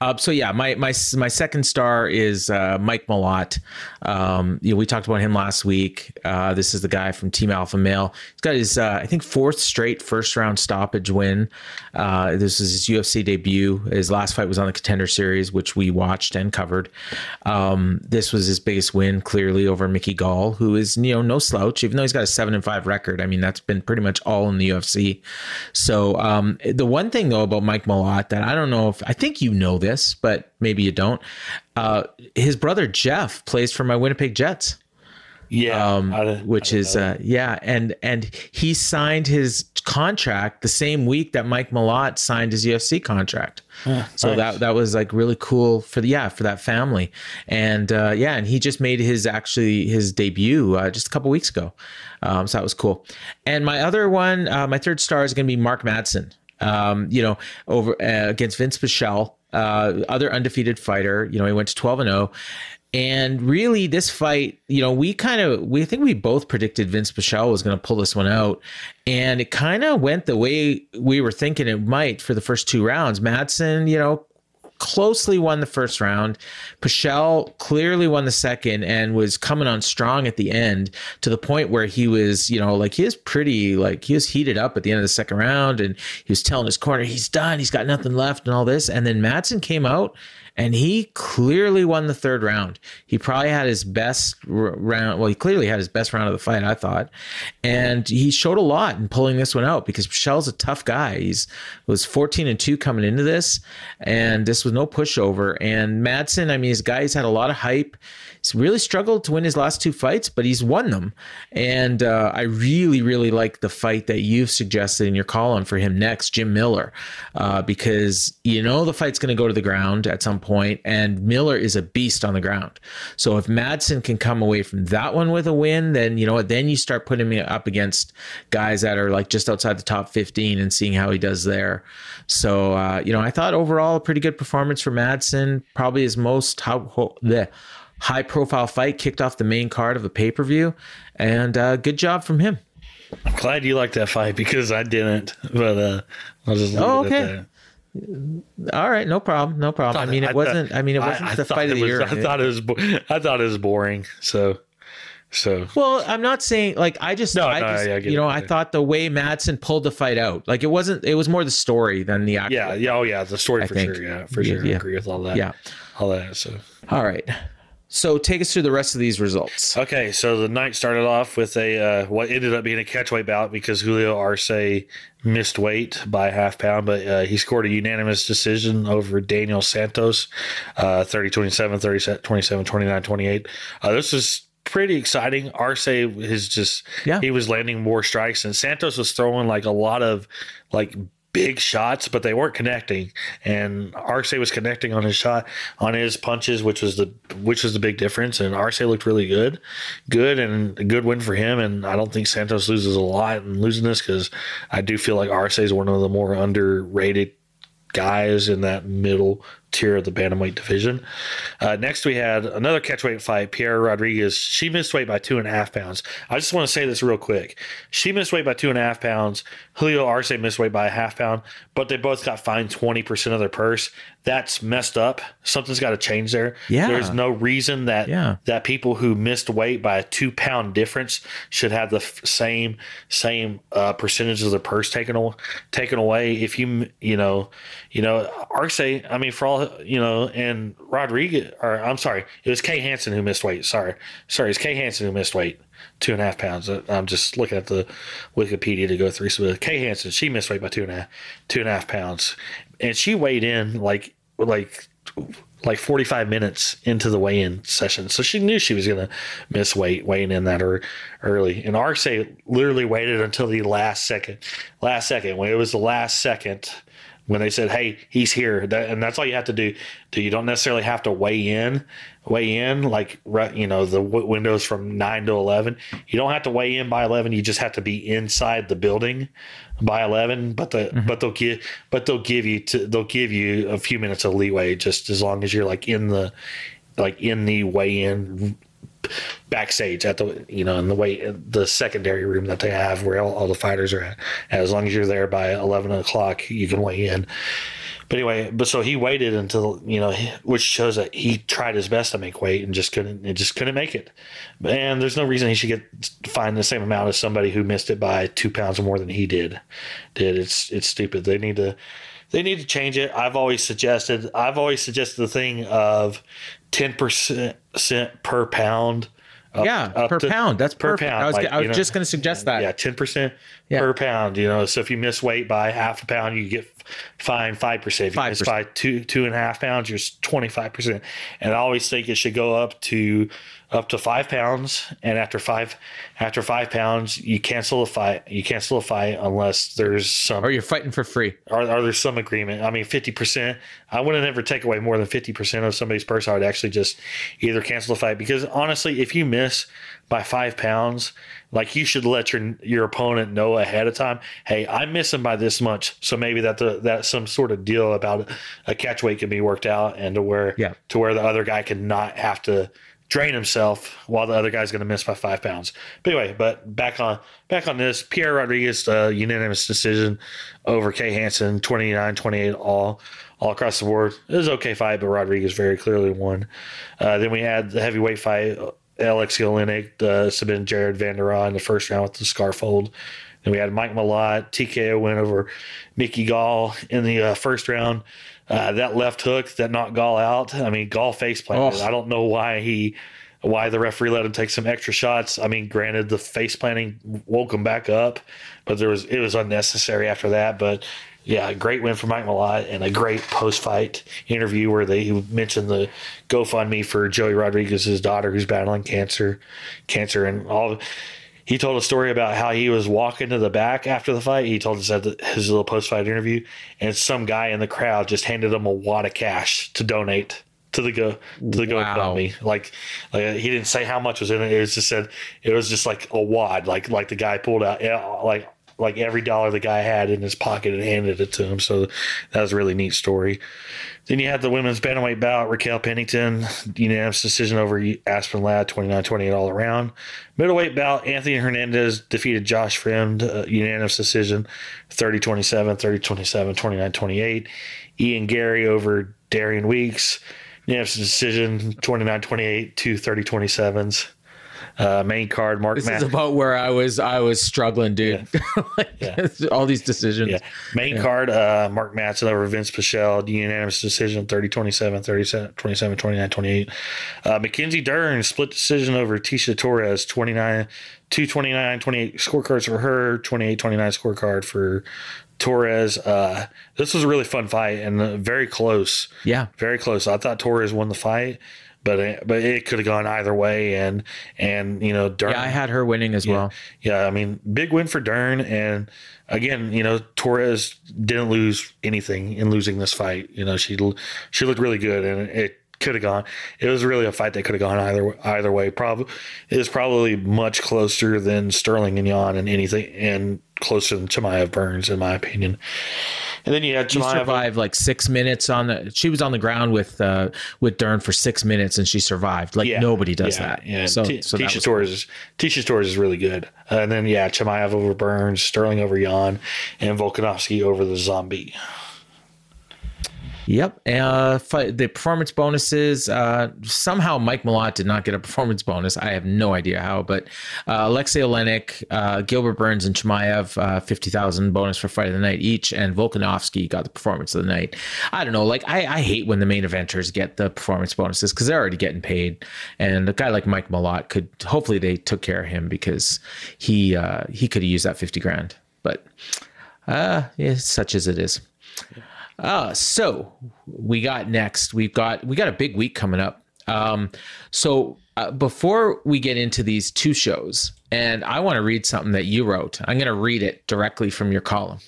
Uh, so yeah, my my my second star is uh, Mike Malott. Um, you know, we talked about him last week. This is the guy from Team Alpha Male. He's got his I think fourth straight first round stoppage win. This is his UFC debut. His last fight was on the Contender Series, which we watched and covered. Um, this was his biggest win, clearly over Mickey Gall, who is you know no slouch, even though he's got a seven and five record. I mean, that's been pretty much all in the UFC. So um, the one thing though about Mike Malott that I don't know if I think you know this, but maybe you don't. Uh, his brother Jeff plays for my Winnipeg Jets Yeah, um, which is uh, yeah, and and he signed his contract the same week that Mike Malott signed his UFC contract. so nice. that that was like really cool for the yeah for that family, and uh, yeah, and he just made his actually his debut uh, just a couple weeks ago, um, so that was cool. And my other one, uh, my third star is going to be Mark Madsen. Um, you know, over uh, against Vince Pichel, uh, other undefeated fighter. You know, he went to twelve and zero. And really, this fight, you know, we kind of, we think we both predicted Vince Pichel was going to pull this one out, and it kind of went the way we were thinking it might for the first two rounds. Madsen, you know, closely won the first round. Pichel clearly won the second and was coming on strong at the end to the point where he was, you know, like he was pretty, like he was heated up at the end of the second round and he was telling his corner, he's done, he's got nothing left and all this. And then Madsen came out and he clearly won the third round. He probably had his best round. Well, he clearly had his best round of the fight, I thought, and he showed a lot in pulling this one out because Pichel's a tough guy. He's was fourteen and two coming into this, and this was no pushover. And Madsen, I mean, his guy's had a lot of hype. He's really struggled to win his last two fights, but he's won them. And uh, I really, really like the fight that you've suggested in your column for him next, Jim Miller, uh, because you know the fight's going to go to the ground at some point, and Miller is a beast on the ground. So if Madsen can come away from that one with a win, then you know what? Then you start putting me up against guys that are like just outside the top 15 and seeing how he does there. So uh, you know, I thought overall a pretty good performance for Madsen. Probably his most how the high profile fight kicked off the main card of a pay per view, and uh, good job from him. I'm glad you liked that fight because I didn't, but uh, I'll just leave Oh, okay. that. All right, no problem, no problem. I mean, it I wasn't. thought- I mean, it wasn't I- I the fight of the was- year. I thought it was. bo- I thought it was boring. So So Well, I'm not saying like I just, No, I no, just yeah, I you know, it. I thought the way Madsen pulled the fight out, like it wasn't, it was more the story than the actual. yeah, yeah, oh yeah, the story I for sure. Yeah, for Yeah, sure. I agree with all that. Yeah. all that. So All right. So take us through the rest of these results. Okay, so the night started off with a uh, what ended up being a catchweight bout because Julio Arce missed weight by a half pound, but uh, he scored a unanimous decision over Daniel Santos, uh, 30 27, 30 27, 29 28. Uh, this is pretty exciting. Arce is just, Yeah. he was landing more strikes, and Santos was throwing like a lot of like big shots, but they weren't connecting. And Arce was connecting on his shot, on his punches, which was the which was the big difference. And Arce looked really good, good and a good win for him. And I don't think Santos loses a lot in losing this because I do feel like Arce is one of the more underrated guys in that middle tier of the bantamweight division. Uh, next, we had another catchweight fight. Piera Rodriguez. She missed weight by two and a half pounds. I just want to say this real quick. She missed weight by two and a half pounds. Julio Arce missed weight by a half pound, but they both got fined twenty percent of their purse. That's messed up. Something's got to change there. Yeah. There's no reason that Yeah. that people who missed weight by a two pound difference should have the f- same same uh, percentage of the purse taken away, taken away. If you you know you know Arce, I mean for all you know, and Rodriguez, or I'm sorry, it was Kay Hansen who missed weight. Sorry, sorry, it's Kay Hansen who missed weight. Two and a half pounds. Uh, I'm just looking at the Wikipedia to go through. So Kay Hansen, she missed weight by two and a half, two and a half pounds, and she weighed in like like like 45 minutes into the weigh-in session. So she knew she was going to miss weight weighing in that er- early. And Arce literally waited until the last second, last second when it was the last second when they said, "Hey, he's here," that, and that's all you have to do. Do you don't necessarily have to weigh in, weigh in like you know the w- windows from nine to eleven. You don't have to weigh in by eleven. You just have to be inside the building by eleven. But the mm-hmm. but they'll give but they'll give you to, they'll give you a few minutes of leeway just as long as you're like in the like in the weigh in backstage at the you know in the way the secondary room that they have where all, all the fighters are at. As long as you're there by eleven o'clock, you can weigh in. But anyway, but so he waited until you know, which shows that he tried his best to make weight and just couldn't. It just couldn't make it. And there's no reason he should get fined the same amount as somebody who missed it by two pounds more than he did. Did it's it's stupid. They need to they need to change it. I've always suggested. I've always suggested the thing of ten percent per pound. Up- yeah, up per to- pound. That's per perfect. pound, I was, like, I was you know, just going to suggest that. yeah, ten percent Yeah. per pound. You know, so if you miss weight by half a pound, you get fined five percent. If you miss 5%. by two two and a half pounds, you're twenty five percent. And I always think it should go up to up to five pounds. And after five after five pounds, you cancel a fight. You cancel a fight unless there's some Or you're fighting for free. are, are there some agreement? I mean, fifty percent. I wouldn't ever take away more than fifty percent of somebody's purse. I would actually just either cancel the fight because honestly, if you miss by five pounds, like you should let your your opponent know ahead of time. Hey, I'm missing by this much, so maybe that the that some sort of deal about a catch weight can be worked out, and to where Yeah. to where the other guy can not have to drain himself while the other guy's going to miss by five pounds. But anyway, but back on back on this, Piera Rodriguez uh, unanimous decision over Kay Hansen, 29-28 all all across the board. It was okay fight, but Rodriguez very clearly won. Uh, then we had the heavyweight fight, Alex Oleinik uh, Jared Vanderaa in the first round with the scarf hold. Then we had Mike Malott, TKO win over Mickey Gall in the uh, first round. Uh, that left hook that knocked Gall out. I mean, Gall face planted. Oh. I don't know why he, why the referee let him take some extra shots. I mean, granted, the face planting woke him back up, but there was it was unnecessary after that. But yeah, a great win for Mike Malott and a great post fight interview where they mentioned the GoFundMe for Joey Rodriguez's daughter who's battling cancer, cancer and all. He told a story about how he was walking to the back after the fight. He told us at his little post fight interview, and some guy in the crowd just handed him a wad of cash to donate to the go to the Wow. GoFundMe. Like, like he didn't say how much was in it. It was just said it was just like a wad. Like like the guy pulled out like like every dollar the guy had in his pocket and handed it to him. So that was a really neat story. Then you have the women's bantamweight bout, Raquel Pennington, unanimous decision over Aspen Ladd, 29-28 all around. Middleweight bout, Anthony Hernandez defeated Josh Fremd, uh, unanimous decision, 30-27, 30-27, 29-28. Ian Garry over Darian Weeks, unanimous decision, 29-28, two 30-27s. Uh, main card, Mark. This is about where I was. I was struggling, dude. like, Yeah. all these decisions. yeah. Main card, uh, Mark Madsen over Vince Pichel, unanimous decision 30 27, 37, 27, 29, 28. Uh, Mackenzie Dern, split decision over Tecia Torres, 29, 229, 28 scorecards for her, 28, 29 scorecard for Torres. Uh, this was a really fun fight and uh, very close. Yeah. very close. I thought Torres won the fight, but it, but it could have gone either way. And and you know, Dern, Yeah, I had her winning as well. yeah, I mean, big win for Dern, and again, you know, Torres didn't lose anything in losing this fight. You know, she she looked really good, and it could have gone. It was really a fight that could have gone either either way. Probably it was probably much closer than Sterling and Yan and anything, and closer than Chimaev Burns, in my opinion. And then you had She survived like six minutes on the. She was on the ground with uh with Dern for six minutes and she survived. Like Yeah. nobody does yeah, that. Yeah, So, T- so Tecia Torres is Tecia Torres is really good. Uh, and then yeah, Chimaev over Burns, Sterling over Yan, and Volkanovski over the Zombie. Yep. Uh, the performance bonuses. Uh, somehow Mike Malott did not get a performance bonus. I have no idea how, but uh, Alexei Oleinik, uh, Gilbert Burns, and Chimaev, uh, 50,000 bonus for fight of the night each, and Volkanovski got the performance of the night. I don't know. Like, I, I hate when the main eventers get the performance bonuses because they're already getting paid. And a guy like Mike Malott could, hopefully, they took care of him because he, uh, he could have used that 50 grand. But uh, yeah, such as it is. Uh, so we got next. We've got we got a big week coming up. Um, so uh, before we get into these two shows, and I want to read something that you wrote. I'm going to read it directly from your column.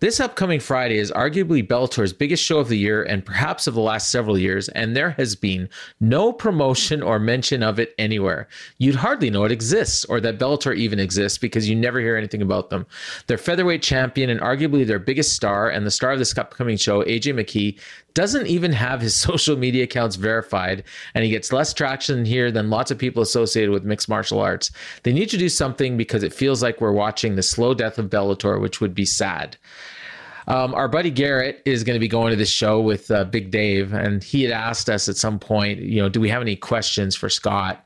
This upcoming Friday is arguably Bellator's biggest show of the year and perhaps of the last several years, and there has been no promotion or mention of it anywhere. You'd hardly know it exists or that Bellator even exists because you never hear anything about them. Their featherweight champion and arguably their biggest star and the star of this upcoming show, AJ McKee, doesn't even have his social media accounts verified, and he gets less traction here than lots of people associated with mixed martial arts. They need to do something because it feels like we're watching the slow death of Bellator, which would be sad. Um, our buddy Garrett is going to be going to this show with uh, Big Dave, and he had asked us at some point, you know, do we have any questions for Scott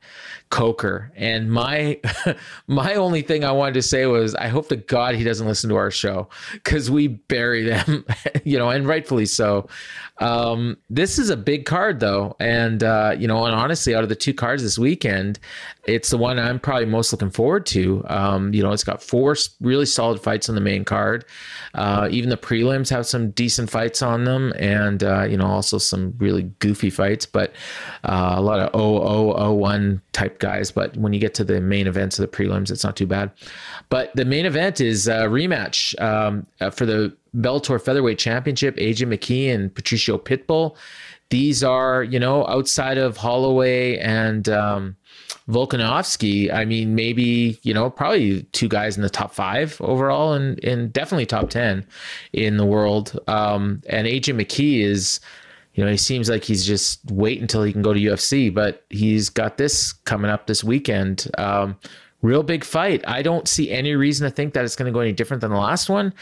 Coker? And my my only thing I wanted to say was, I hope to God he doesn't listen to our show because we bury them, you know, and rightfully so. Um, this is a big card though, and uh, you know, and honestly, out of the two cards this weekend, it's the one I'm probably most looking forward to. Um, you know, it's got four really solid fights on the main card. Uh, even the prelims have some decent fights on them, and uh, you know, also some really goofy fights, but uh, a lot of 0001 type guys. But when you get to the main events of the prelims, it's not too bad. But the main event is a rematch um, uh, for the Bellator Featherweight Championship. AJ McKee and Patricio Pitbull. These are, you know, outside of Holloway and um, Volkanovski, I mean, maybe, you know, probably two guys in the top five overall and, and definitely top 10 in the world. Um, and AJ McKee is, you know, he seems like he's just waiting until he can go to UFC, but he's got this coming up this weekend. Um, real big fight. I don't see any reason to think that it's going to go any different than the last one,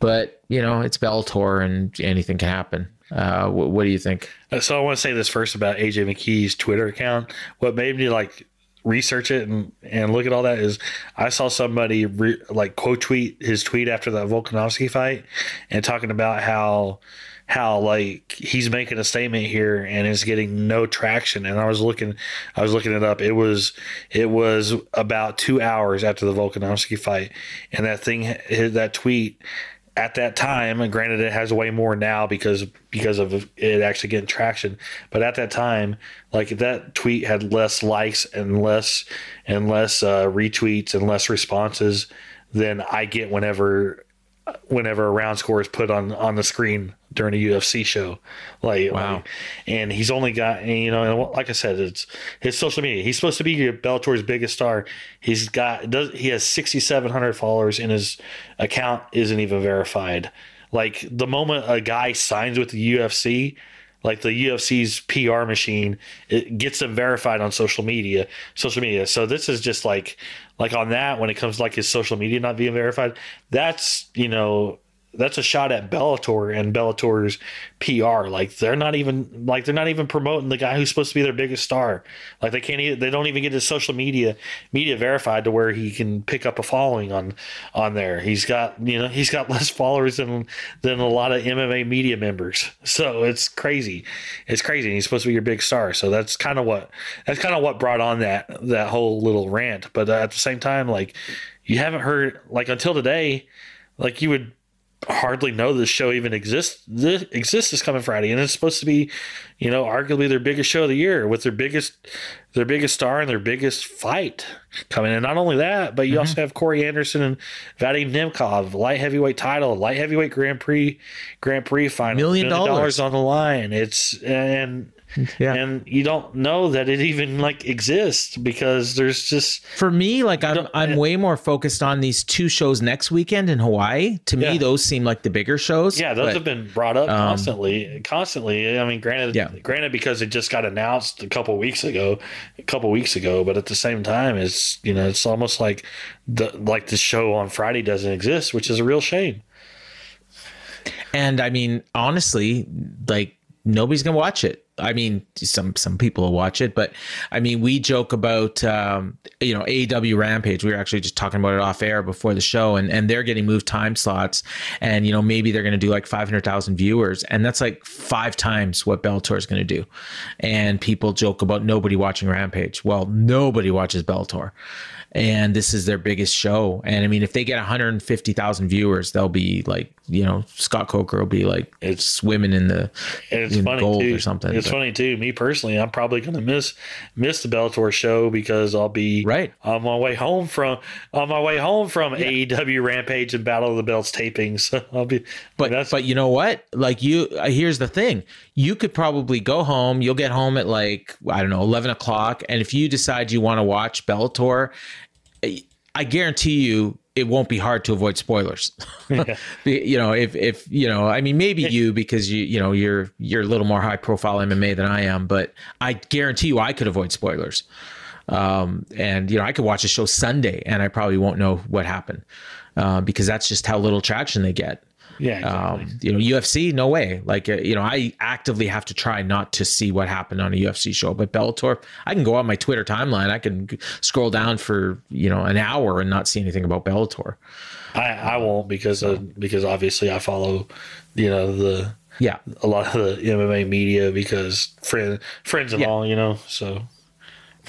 but, you know, it's Bellator and anything can happen. Uh, what, what do you think? Uh, So I want to say this first about AJ McKee's Twitter account. What made me like research it and, and look at all that is I saw somebody re, like quote tweet his tweet after the Volkanovski fight and talking about how how like he's making a statement here and is getting no traction. And I was looking I was looking it up. It was it was about 2 hours after the Volkanovski fight. And that thing that tweet at that time, and granted it has way more now because because of it actually getting traction. But at that time, like that tweet had less likes and less and less uh, retweets and less responses than I get whenever whenever a round score is put on on the screen during a UFC show. Like, Wow. like- and he's only got and, you know, and like I said, it's his social media. He's supposed to be Bellator's biggest star. He's got does he has sixty seven hundred followers, and his account isn't even verified. Like the moment a guy signs with the UFC. Like the UFC's PR machine, it gets them verified on social media. Social media. So this is just like, like on that when it comes to like his social media not being verified. That's you know that's a shot at Bellator and Bellator's PR. Like they're not even like they're not even promoting the guy who's supposed to be their biggest star. Like they can't even, they don't even get his social media media verified to where he can pick up a following on on there. He's got you know he's got less followers than than a lot of MMA media members. So it's crazy. It's crazy. He's supposed to be your big star. So that's kind of what that's kind of what brought on that that whole little rant. But uh, at the same time, like you haven't heard like until today, like you would hardly know this show even exists this exists this coming Friday, and it's supposed to be, you know, arguably their biggest show of the year with their biggest their biggest star and their biggest fight coming. And not only that, but you mm-hmm. also have Corey Anderson and Vadim Nemkov, light heavyweight title, light heavyweight Grand Prix Grand Prix final, million dollars on the line. It's and yeah. and you don't know that it even like exists because there's just for me like i'm i'm way more focused on these two shows next weekend in hawaii to yeah. me those seem like the bigger shows yeah those but, have been brought up um, constantly constantly i mean granted yeah. granted because it just got announced a couple weeks ago a couple weeks ago but at the same time it's you know it's almost like the like the show on friday doesn't exist which is a real shame and i mean honestly like nobody's gonna watch it. I mean, some some people will watch it, but I mean, we joke about um, you know AEW Rampage. We were actually just talking about it off air before the show, and and they're getting moved time slots, and you know maybe they're going to do like five hundred thousand viewers, and that's like five times what Bellator is going to do. And people joke about nobody watching Rampage. Well, nobody watches Bellator and this is their biggest show. And I mean, if they get 150,000 viewers, they'll be like, you know, Scott Coker will be like it's swimming in the it's in funny gold too. or something. It's but. funny too. Me personally, I'm probably going to miss miss the Bellator show because I'll be right on my way home from on my way home from yeah. AEW Rampage and Battle of the Belts tapings. So I'll be, but that's, but you know what? Like you, uh, here's the thing: you could probably go home. You'll get home at like I don't know, 11 o'clock, and if you decide you want to watch Bellator I guarantee you it won't be hard to avoid spoilers. Yeah. you know, if if you know, I mean, maybe you because you you know you're you're a little more high profile MMA than I am, but I guarantee you I could avoid spoilers. Um, and you know, I could watch a show Sunday and I probably won't know what happened uh, because that's just how little traction they get. Yeah. Exactly. Um, you know, UFC, no way. Like, uh, you know, I actively have to try not to see what happened on a UFC show. But Bellator, I can go on my Twitter timeline. I can scroll down for you know an hour and not see anything about Bellator. I, I won't because of, because obviously I follow, you know, the yeah a lot of the MMA media because friend friends and yeah. all, you know. So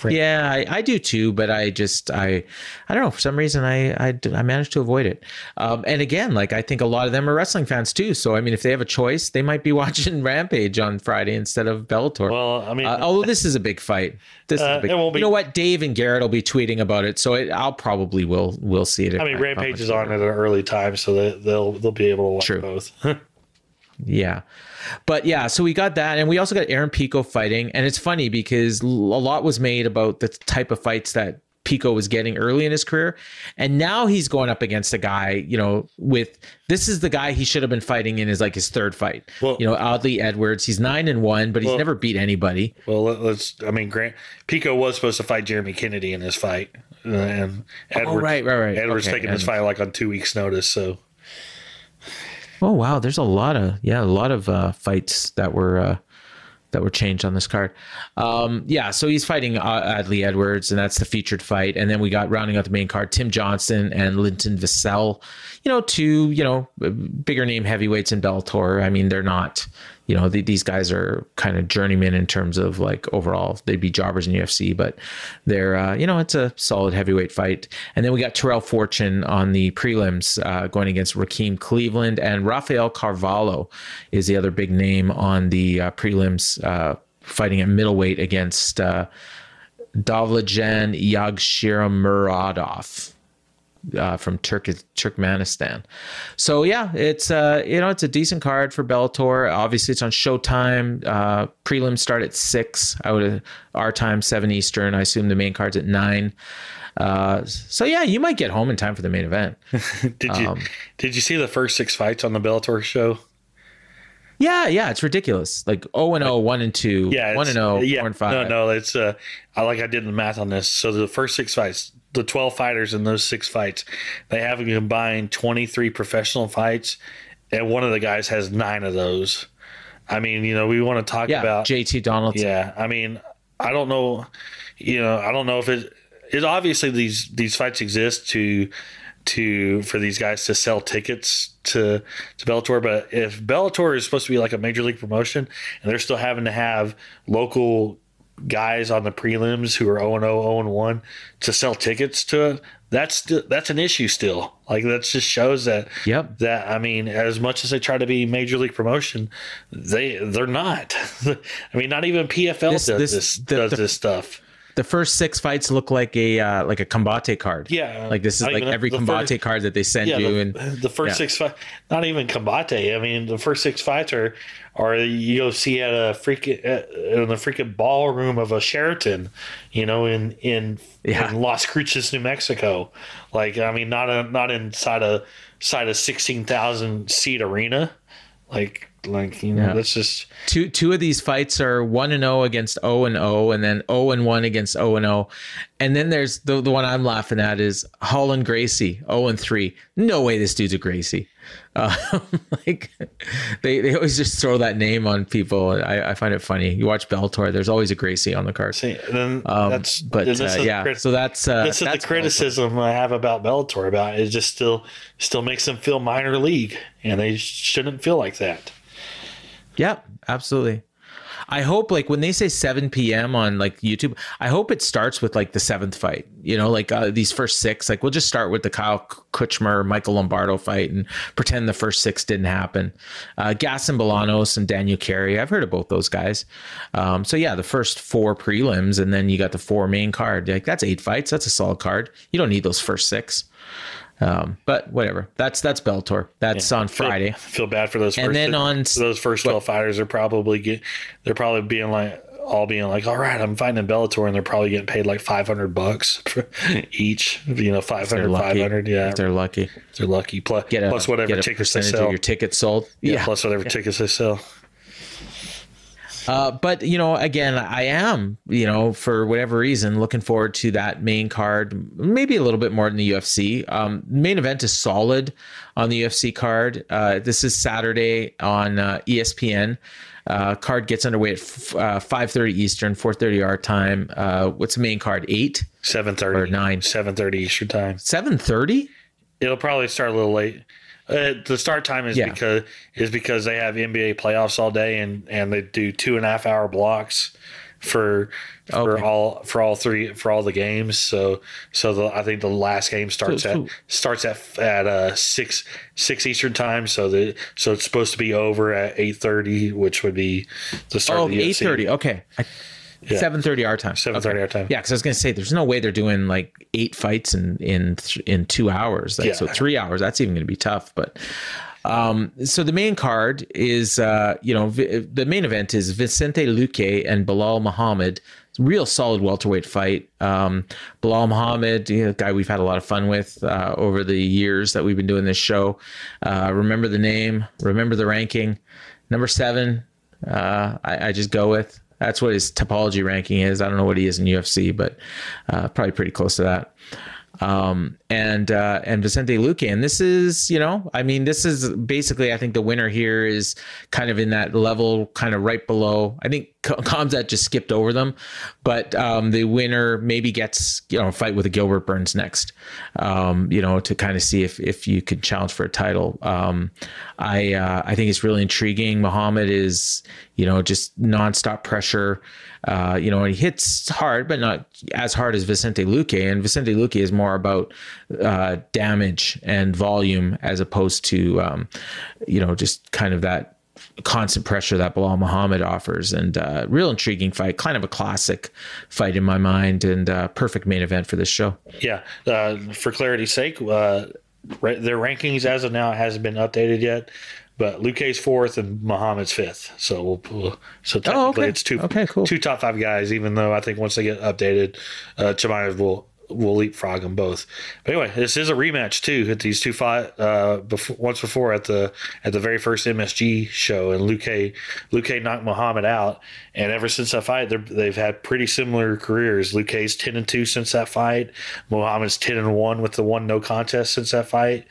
yeah, I, I, do too, but I just I I don't know for some reason I I, I managed to avoid it. Um, and again, like I think a lot of them are wrestling fans too. So I mean, if they have a choice, they might be watching Rampage on Friday instead of Bellator. Well, I mean, uh, although this is a big fight, this uh, is big, you know what? Dave and Garrett will be tweeting about it, so it, I'll probably will will see it. I mean, Rampage is on at an early time, so they, they'll they'll be able to watch True. both. yeah. But yeah, so we got that, and we also got Aaron Pico fighting, and it's funny because a lot was made about the type of fights that Pico was getting early in his career, and now he's going up against a guy, you know, with this is the guy he should have been fighting in his like his third fight. Well, you know, Aubrey Edwards, he's nine and one, but he's well, never beat anybody. Well, let's. I mean, Grant Pico was supposed to fight Jeremy Kennedy in his fight, uh, and oh, Edwards, oh, right, right, right. Edwards okay, taking his fight like on two weeks' notice, so. Oh wow, there's a lot of yeah, a lot of uh, fights that were uh, that were changed on this card. Um, yeah, so he's fighting uh, Adli Edwards, and that's the featured fight. And then we got rounding out the main card, Tim Johnson and Linton Vassell. You know, two you know bigger name heavyweights in Bellator. I mean, they're not you know, the, these guys are kind of journeymen in terms of like overall, they'd be jobbers in UFC, but they're, uh, you know, it's a solid heavyweight fight. And then we got Terrell Fortune on the prelims uh, going against Rakim Cleveland, and Rafael Carvalho is the other big name on the uh, prelims, uh, fighting at middleweight against uh, Davletjon Yagshimuradov uh, from Turk- Turkmenistan. So yeah, it's uh, you know it's a decent card for Bellator. Obviously, it's on Showtime. Uh, prelims start at six out of our time, seven Eastern. I assume the main card's at nine. Uh, so yeah, you might get home in time for the main event. did you um, did you see the first six fights on the Bellator show? Yeah, yeah, it's ridiculous. Like 0 and 0, 1 and 2, yeah, 1 and 0, yeah, 4 and 5. No, no, it's uh I like I did the math on this. So the first six fights, the 12 fighters in those six fights, they have a combined 23 professional fights and one of the guys has nine of those. I mean, you know, we want to talk Yeah, about JT Donaldson. yeah, I mean, I don't know, you know, I don't know if it is obviously these these fights exist to to for these guys to sell tickets to to Bellator, but if Bellator is supposed to be like a major league promotion and they're still having to have local guys on the prelims who are 0 0 0 1 to sell tickets to that's that's an issue still. Like that just shows that Yep. that I mean, as much as they try to be major league promotion, they they're not. I mean, not even PFL This- does this- this the- does the- this stuff. The first six fights look like a uh, like a combate card. Yeah, Like this is like every combate first- card that they send Yeah, you the, and the first yeah. six fights, not even combate. I mean, the first six fights are are you go see at a freaking at, in the freaking ballroom of a Sheraton, you know, in in, Yeah. in Las Cruces, New Mexico. Like, I mean, not a, not inside a side a sixteen thousand seat arena. Like, like you know, Yeah. that's just two two of these fights are one and zero against zero and zero, and then zero and one against zero and zero, and then there's the the one I'm laughing at is Holland Gracie zero and three. No way, this dude's a Gracie. Uh, like they they always just throw that name on people. I, I find it funny. You watch Bellator, there's always a Gracie on the card. see, then Um, that's but uh, yeah, crit- so that's uh, this is that's the criticism I have about Bellator. About it just still still makes them feel minor league, and they shouldn't feel like that. Yeah, absolutely. I hope like when they say 7 p.m. on like YouTube, I hope it starts with like the seventh fight. You know, like uh, these first six. Like we'll just start with the Kyle Kuchmer Michael Lombardo fight and pretend the first six didn't happen. Uh, Gaston Bolanos and Daniel Carey. I've heard of both those guys. Um, so yeah, the first four prelims and then you got the four main card. Like that's eight fights. That's a solid card. You don't need those first six. Um, but whatever. That's that's Bellator. That's on Feel- Friday. Feel, bad for those. And first, then on those first twelve fighters are probably get. They're probably being like all being like, all right, I'm fighting in Bellator, and they're probably getting paid like five hundred bucks for each. You know, 500, 500 Yeah, If they're lucky. If they're lucky. Plus, Get a, plus whatever tickets they sell. your tickets sold. yeah, plus whatever tickets they sell. Uh, but you know, again, I am, you know, for whatever reason, looking forward to that main card, maybe a little bit more than the UFC. Um, main event is solid on the UFC card. Uh, this is Saturday on uh, ESPN. Uh, card gets underway at f- uh, 5:30 Eastern, 4:30 our time. Uh, what's the main card? Eight, Seven thirty Or nine. Seven thirty Eastern time. 7:30. It'll probably start a little late. Uh, the start time is Yeah. because is because they have NBA playoffs all day and and they do two and a half hour blocks for for Okay. all for all three for all the games. So so the, I think the last game starts So- at so- starts at at uh, six six Eastern time. So the so it's supposed to be over at eight thirty, which would be the start Oh, of the UFC. 8:30. Okay. I, 7:30 our time. 7:30 Okay. our time. Yeah, because I was gonna say there's no way they're doing like eight fights in in th- in two hours. Like, Yeah. So three hours. That's even gonna be tough. But um, so the main card is uh, you know vi- the main event is Vicente Luque and Belal Muhammad. Real solid welterweight fight. Um, Belal Muhammad, you know, guy we've had a lot of fun with uh, over the years that we've been doing this show. Uh, remember the name, remember the ranking. Number seven, uh, I, I just go with. That's what his Tapology ranking is. I don't know what he is in UFC, but uh, probably pretty close to that. Um, and uh, and Vicente Luque, and this is you know, I mean, this is basically I think the winner here is kind of in that level, kind of right below. I think Khamzat just skipped over them, but um, the winner maybe gets you know a fight with a Gilbert Burns next, um, you know, to kind of see if if you could challenge for a title. Um, I uh, I think it's really intriguing. Muhammad is you know just nonstop pressure. Uh, you know, he hits hard, but not as hard as Vicente Luque. And Vicente Luque is more about uh, damage and volume as opposed to, um, you know, just kind of that constant pressure that Belal Muhammad offers. And uh, real intriguing fight, kind of a classic fight in my mind, and uh, perfect main event for this show. Yeah. Uh, for clarity's sake, uh, their rankings as of now hasn't been updated yet, but Luque's fourth and Muhammad's fifth. So we'll, we'll- so technically Oh, okay. it's two Okay, cool. two top five guys. Even though I think once they get updated, uh, Chimaev will will leapfrog them both. But anyway, this is a rematch too. At these two fought uh, before, once before at the at the very first MSG show, and Luque Luque knocked Muhammad out. And ever since that fight, they've had pretty similar careers. Luque's ten and two since that fight. Muhammad's ten and one with the one no contest since that fight.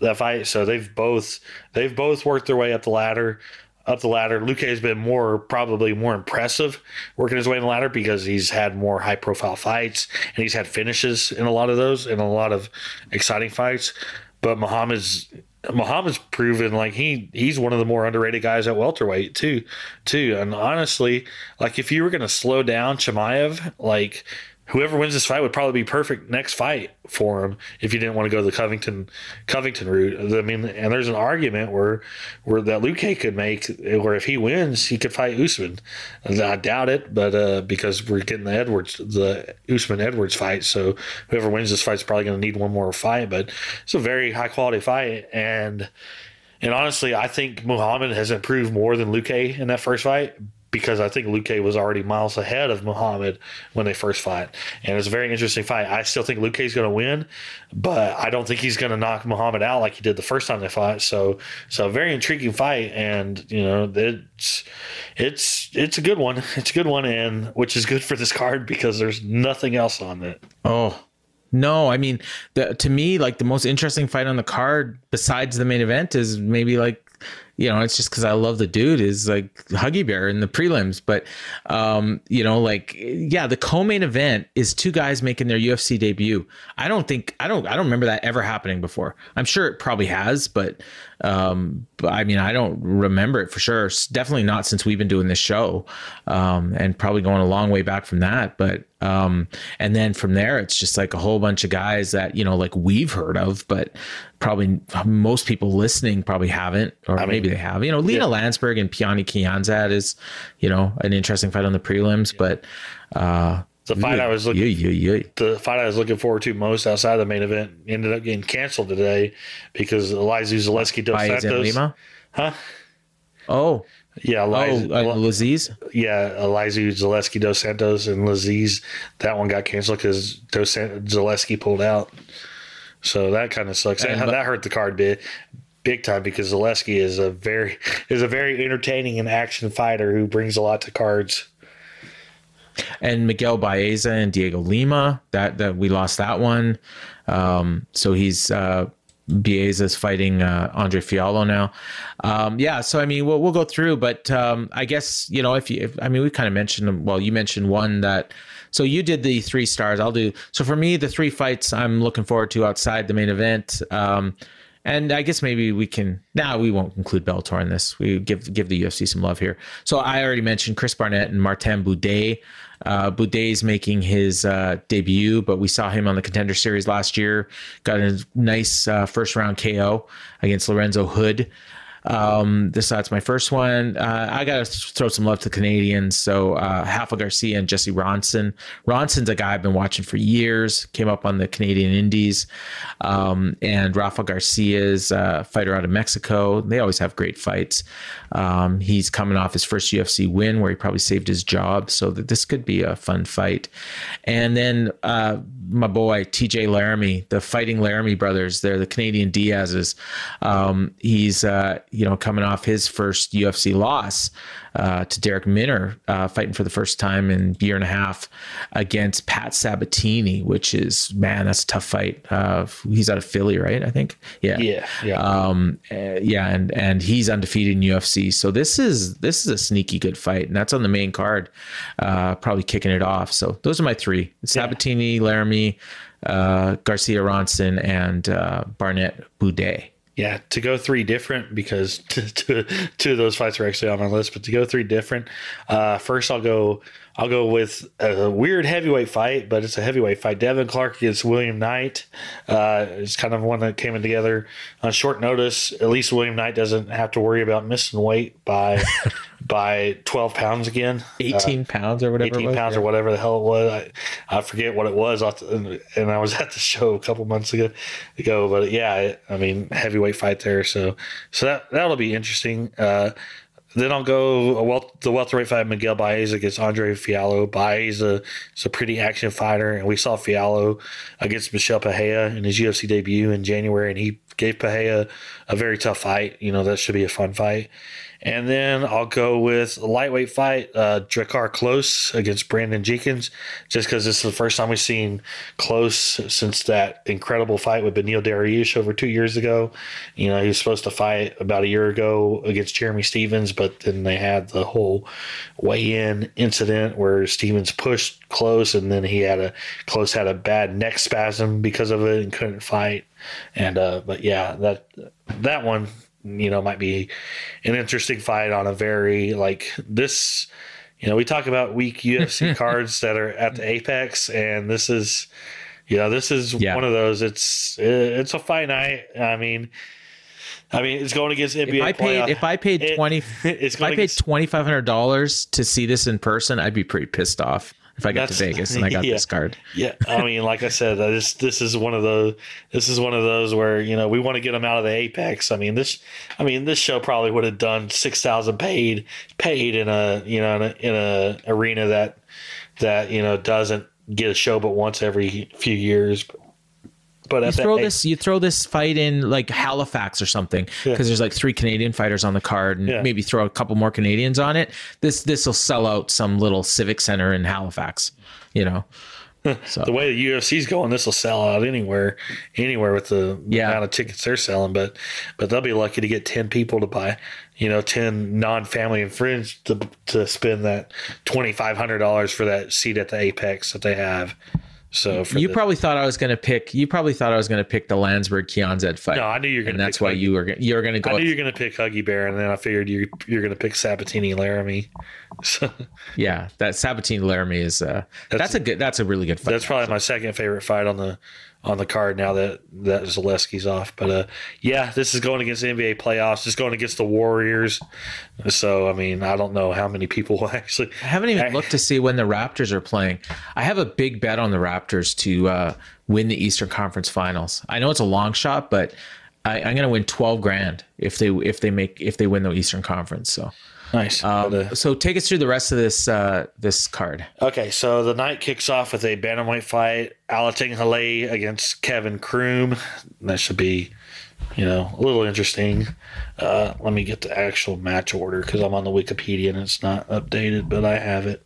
That fight. So they've both they've both worked their way up the ladder up the ladder. Luque has been more probably more impressive working his way in the ladder because he's had more high profile fights and he's had finishes in a lot of those and a lot of exciting fights. But Muhammad's Muhammad's proven like he he's one of the more underrated guys at welterweight too too. And honestly, like if you were gonna slow down Chimaev, like whoever wins this fight would probably be perfect next fight for him if you didn't want to go the Covington Covington route. I mean, and there's an argument where where that Luque could make where if he wins, he could fight Usman. I doubt it, but uh, because we're getting the Edwards the Usman Edwards fight, so whoever wins this fight is probably going to need one more fight. But it's a very high quality fight and. And honestly, I think Muhammad has improved more than Luque in that first fight because I think Luque was already miles ahead of Muhammad when they first fought. And it was a very interesting fight. I still think Luque is going to win, but I don't think he's going to knock Muhammad out like he did the first time they fought. So, so very intriguing fight. And, you know, it's, it's, it's a good one. It's a good one. And which is good for this card because there's nothing else on it. Oh, no, I mean, the, to me, like the most interesting fight on the card besides the main event is maybe like you know, it's just because I love the dude is like Huggy Bear in the prelims. But, um, you know, like, yeah, the co main event is two guys making their UFC debut. I don't think, I don't, I don't remember that ever happening before. I'm sure it probably has, but, um, but I mean, I don't remember it for sure. It's definitely not since we've been doing this show, um, and probably going a long way back from that. But um, and then from there, it's just like a whole bunch of guys that you know, like we've heard of, but probably most people listening probably haven't, or I maybe mean, they have. You know, Lina yeah. Landsberg and Pannie Kianzad is, you know, an interesting fight on the prelims, yeah. but. Uh, the fight yeah, I was looking, yeah, yeah, the fight I was looking forward to most outside of the main event ended up getting canceled today because Elizeu Zaleski dos Santos, Lima? huh? Oh, yeah, Eliz- oh, uh, Lazzez. Yeah, Elizeu Zaleski dos Santos and Lazzez. That one got canceled because dos Zaleski pulled out. So that kind of sucks. And, that hurt the card bit big time because Zaleski is a very is a very entertaining and action fighter who brings a lot to cards and Miguel Baeza and Dhiego Lima. That that we lost that one. Um, so he's uh, Baeza's fighting uh, Andre Fialho now. Um, yeah, so I mean, we'll we'll go through, but um, I guess you know if you, if, I mean, we kind of mentioned. Well, you mentioned one that. So you did the three stars. I'll do. So for me, the three fights I'm looking forward to outside the main event. Um, and I guess maybe we can now we won't include Bellator in this. We give give the UFC some love here. So I already mentioned Chris Barnett and Martin Buday. Uh, is making his uh, debut, but we saw him on the Contender Series last year. Got a nice uh, first round KO against Lorenzo Hood. Um, this that's my first one. Uh, I got to throw some love to the Canadians. So uh, Rafa Garcia and Jesse Ronson. Ronson's a guy I've been watching for years. Came up on the Canadian Indies, um, and Rafa Garcia's uh, fighter out of Mexico. They always have great fights. Um, he's coming off his first UFC win where he probably saved his job. So that this could be a fun fight. And then uh, my boy TJ Laramie, the Fighting Laramie brothers. They're the Canadian Diaz's. Um, he's uh, you know, coming off his first UFC loss uh, to Darrick Minner, uh, fighting for the first time in a year and a half against Pat Sabatini, which is man, that's a tough fight. Uh, he's out of Philly, right? I think. Yeah. Yeah. Yeah. Um, uh, yeah, and and he's undefeated in UFC. So this is this is a sneaky good fight, and that's on the main card. Uh, probably kicking it off. So those are my three: Sabatini, yeah. Laramie, uh, Garcia Ronson, and Barnett Buday yeah, to go three different because two, two of those fights are actually on my list, but to go three different. Uh, first, I'll go. I'll go with a weird heavyweight fight, but it's a heavyweight fight. Devin Clark against William Knight. Uh, it's kind of one that came in together on short notice. At least William Knight doesn't have to worry about missing weight by by 12 pounds again. 18 uh, pounds or whatever. 18 pounds yeah. or whatever the hell it was. I, I forget what it was. And I was at the show a couple months ago, ago but yeah, I mean, heavyweight fight there. So, so that, that'll be interesting. Uh, then I'll go a wel- the welterweight fight Miguel Baez against Andre Fialho. Baez uh, is a pretty action fighter, and we saw Fialho against Michel Pereira in his UFC debut in January, and he gave Pereira a very tough fight. You know that should be a fun fight. And then I'll go with a lightweight fight, uh, Drakkar Klose against Brandon Jenkins, just because this is the first time we've seen Klose since that incredible fight with Beneil Dariush over two years ago. You know, he was supposed to fight about a year ago against Jeremy Stephens, but then they had the whole weigh-in incident where Stephens pushed Klose and then he had a Klose had a bad neck spasm because of it and couldn't fight. And uh, but yeah, that that one you know might be an interesting fight on a very like this you know we talk about weak UFC cards that are at the apex and this is you know this is Yeah. one of those. It's eh, it's a fight night. I mean I mean it's going against NBA If I paid, playoff- if I paid It- twenty, it's if I paid twenty five hundred dollars to see this in person, I'd be pretty pissed off if I got to Vegas and I got yeah. this card. Yeah, I mean, like I said, uh, this this is one of the this is one of those where you know we want to get them out of the apex. I mean this, I mean this show probably would have done six thousand paid paid in a you know in a, in a arena that that you know doesn't get a show but once every few years. But You at that throw this, you throw this fight in like Halifax or something because Yeah. there's like three Canadian fighters on the card, and Yeah. maybe throw a couple more Canadians on it. This this will sell out some little civic center in Halifax, you know. So the way the UFC's going, this will sell out anywhere, anywhere with the Yeah. amount of tickets they're selling. But but they'll be lucky to get ten people to buy, you know, ten non-family and friends to to spend that twenty five hundred dollars for that seat at the Apex that they have. So you the- probably thought I was going to pick. You probably thought I was going to pick the Landsberg Kianzad fight. no, I knew you were going to. that's why you were you're going to go. I knew you were going to pick Huggy Bear, and then I figured you you're going to pick Sabatini Laramie. So Yeah, that Sabatini Laramie is. Uh, that's, a good. That's a really good fight. That's probably my second favorite fight on the on the card now that that Zaleski's off. But uh, yeah, this is going against NBA playoffs. It's going against the Warriors. So I mean, I don't know how many people will actually. I haven't even looked to see when the Raptors are playing. I have a big bet on the Raptors to uh, win the Eastern Conference Finals. I know it's a long shot, but I, I'm going to win twelve grand if they if they make if they win the Eastern Conference. So, Nice. um, But, uh, so take us through the rest of this uh, this card. okay, so the night kicks off with a bantamweight fight: Alatengheili against Kevin Croom. That should be. You know, a little interesting. Uh, let me get the actual match order because I'm on the Wikipedia and it's not updated, but I have it.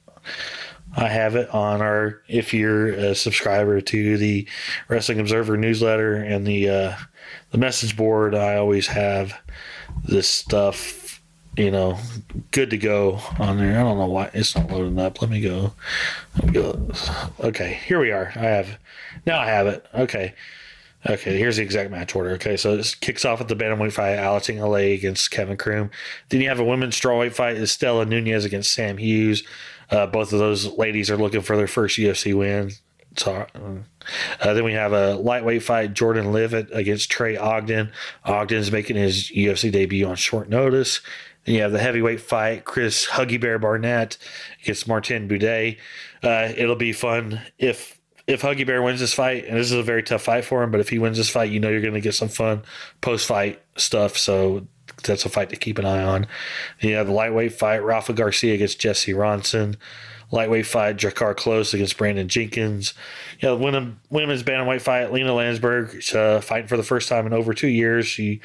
I have it on our. If you're a subscriber to the Wrestling Observer newsletter and the uh, the message board, I always have this stuff, you know, good to go on there. I don't know why it's not loading up. Let me go. Okay, here we are. I have now. I have it. Okay. Okay, here's the exact match order. Okay, so this kicks off with the bantamweight fight, Alatengheili against Kevin Croom. Then you have a women's strawweight fight, Istela Nunes against Sam Hughes. Uh, both of those ladies are looking for their first UFC win. So, uh, then we have a lightweight fight, Jordan Leavitt against Trey Ogden. Ogden's making his UFC debut on short notice. You have the heavyweight fight, Chris Huggy Bear Barnett against Martin Buday. Uh, it'll be fun if if Huggy Bear wins this fight, and this is a very tough fight for him, but if he wins this fight, you know you're going to get some fun post fight stuff. So that's a fight to keep an eye on. You have the lightweight fight, Rafa Garcia against Jesse Ronson. Lightweight fight, Drakkar Klose against Brandon Jenkins. You know, women, women's bantamweight fight, Lina Landsberg uh, fighting for the first time in over two years. She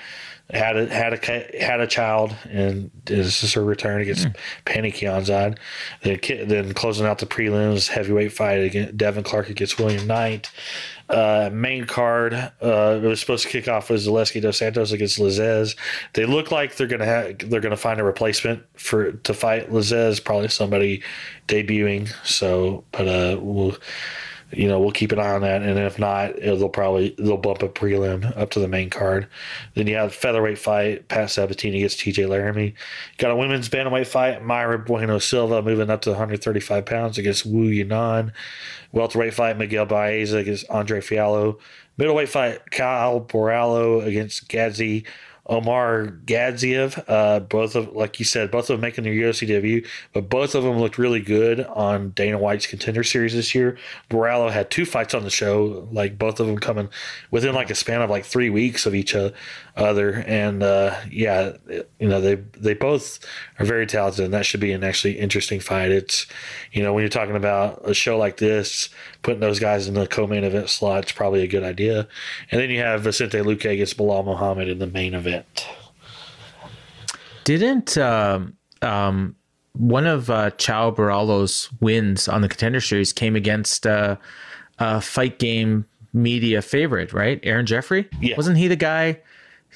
had a had a had a child, and this is her return against Penny Kianzad. Then then closing out the prelims, heavyweight fight against Devin Clark against William Knight. Uh, main card, uh, it was supposed to kick off with Zaleski dos Santos against Lazzez. They look like they're gonna have they're gonna find a replacement for to fight Lazzez, probably somebody debuting. So, but uh, we'll you know we'll keep an eye on that, and if not, they'll probably they'll bump a prelim up to the main card. Then you have featherweight fight, Pat Sabatini against T.J. Laramie. Got a women's bantamweight fight, Mayra Bueno Silva moving up to 135 pounds against Wu Yanan. Welterweight fight, Miguel Baeza against Andre Fialho. Middleweight fight, Caio Borralho against Gadzhi Omar Gadziev. Uh, both of, like you said, both of them making their UFC debut, but both of them looked really good on Dana White's Contender Series this year. Borralho had two fights on the show, like both of them coming within like a span of like three weeks of each other, and uh, yeah, you know they they both are very talented, and that should be an actually interesting fight. It's you know when you're talking about a show like this, putting those guys in the co-main event slot is probably a good idea, and then you have Vicente Luque against Belal Muhammad in the main event. Didn't um, um, one of uh, Chao wins on the contender series came against uh, a fight game media favorite, right? Aaron Jeffery? Yeah. Wasn't he the guy?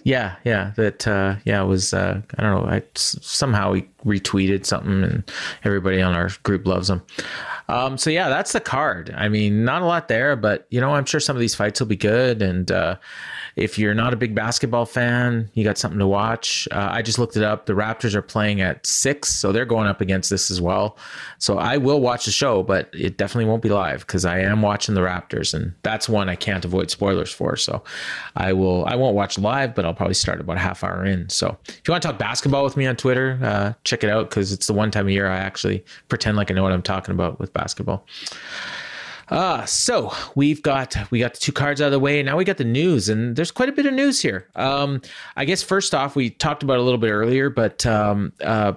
Yeah, yeah. That uh, yeah was uh, I don't know. I somehow he retweeted something, and everybody on our group loves him. Um, so yeah, that's the card. I mean, not a lot there, but you know, I'm sure some of these fights will be good. And uh, if you're not a big basketball fan, you got something to watch. Uh, I just looked it up. The Raptors are playing at six, so they're going up against this as well. So I will watch the show, but it definitely won't be live because I am watching the Raptors, and that's one I can't avoid spoilers for. So I will. I won't watch live, but I'll probably start about a half hour in. So if you want to talk basketball with me on Twitter, uh, check it out because it's the one time of year I actually pretend like I know what I'm talking about with basketball. Uh, so we've got we got the two cards out of the way. Now we got the news, and there's quite a bit of news here. Um, I guess first off, we talked about a little bit earlier, but um, uh,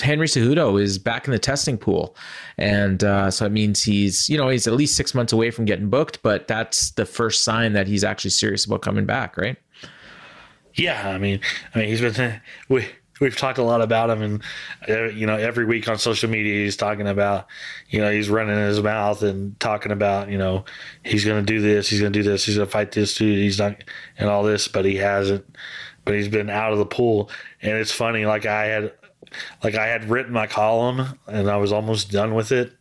Henry Cejudo is back in the testing pool, and uh, so it means he's you know he's at least six months away from getting booked. But that's the first sign that he's actually serious about coming back, right? Yeah, I mean, I mean he's been we we've talked a lot about him and uh, you know every week on social media he's talking about you know he's running his mouth and talking about you know he's going to do this he's going to do this he's going to fight this dude he's not and all this but he hasn't but he's been out of the pool. And it's funny like i had like i had written my column and i was almost done with it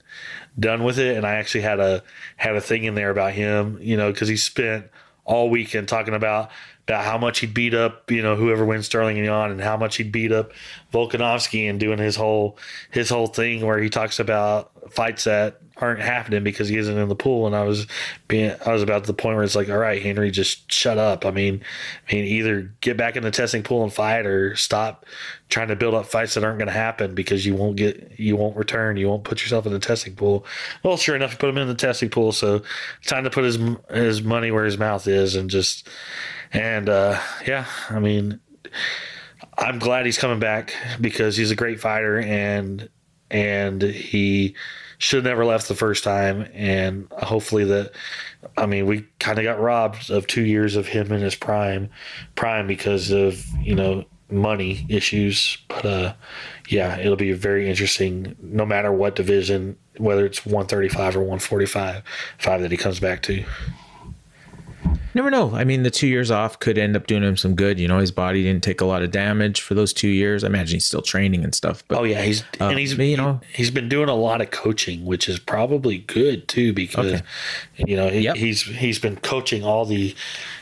done with it and i actually had a had a thing in there about him you know because he spent all weekend talking about about how much he'd beat up, you know, whoever wins Sterling and Yan, and how much he'd beat up Volkanovski, and doing his whole his whole thing where he talks about fights that aren't happening because he isn't in the pool. And I was being, I was about to the point where it's like, all right, Henry, just shut up. I mean, I mean, either get back in the testing pool and fight, or stop trying to build up fights that aren't going to happen because you won't get, you won't return, you won't put yourself in the testing pool. Well, sure enough, you put him in the testing pool, so time to put his his money where his mouth is, and just and uh, yeah, I mean, I'm glad he's coming back because he's a great fighter and and he should have never left the first time. And hopefully that, I mean, we kind of got robbed of two years of him in his prime, prime because of you know money issues. But uh, yeah, it'll be very interesting no matter what division, whether it's 135 or 145, five that he comes back to never know. I mean, the two years off could end up doing him some good. You know, his body didn't take a lot of damage for those two years. I imagine he's still training and stuff. But oh yeah, he's uh, and he's you know he's been doing a lot of coaching, which is probably good too because okay. you know he, yep. he's he's been coaching all the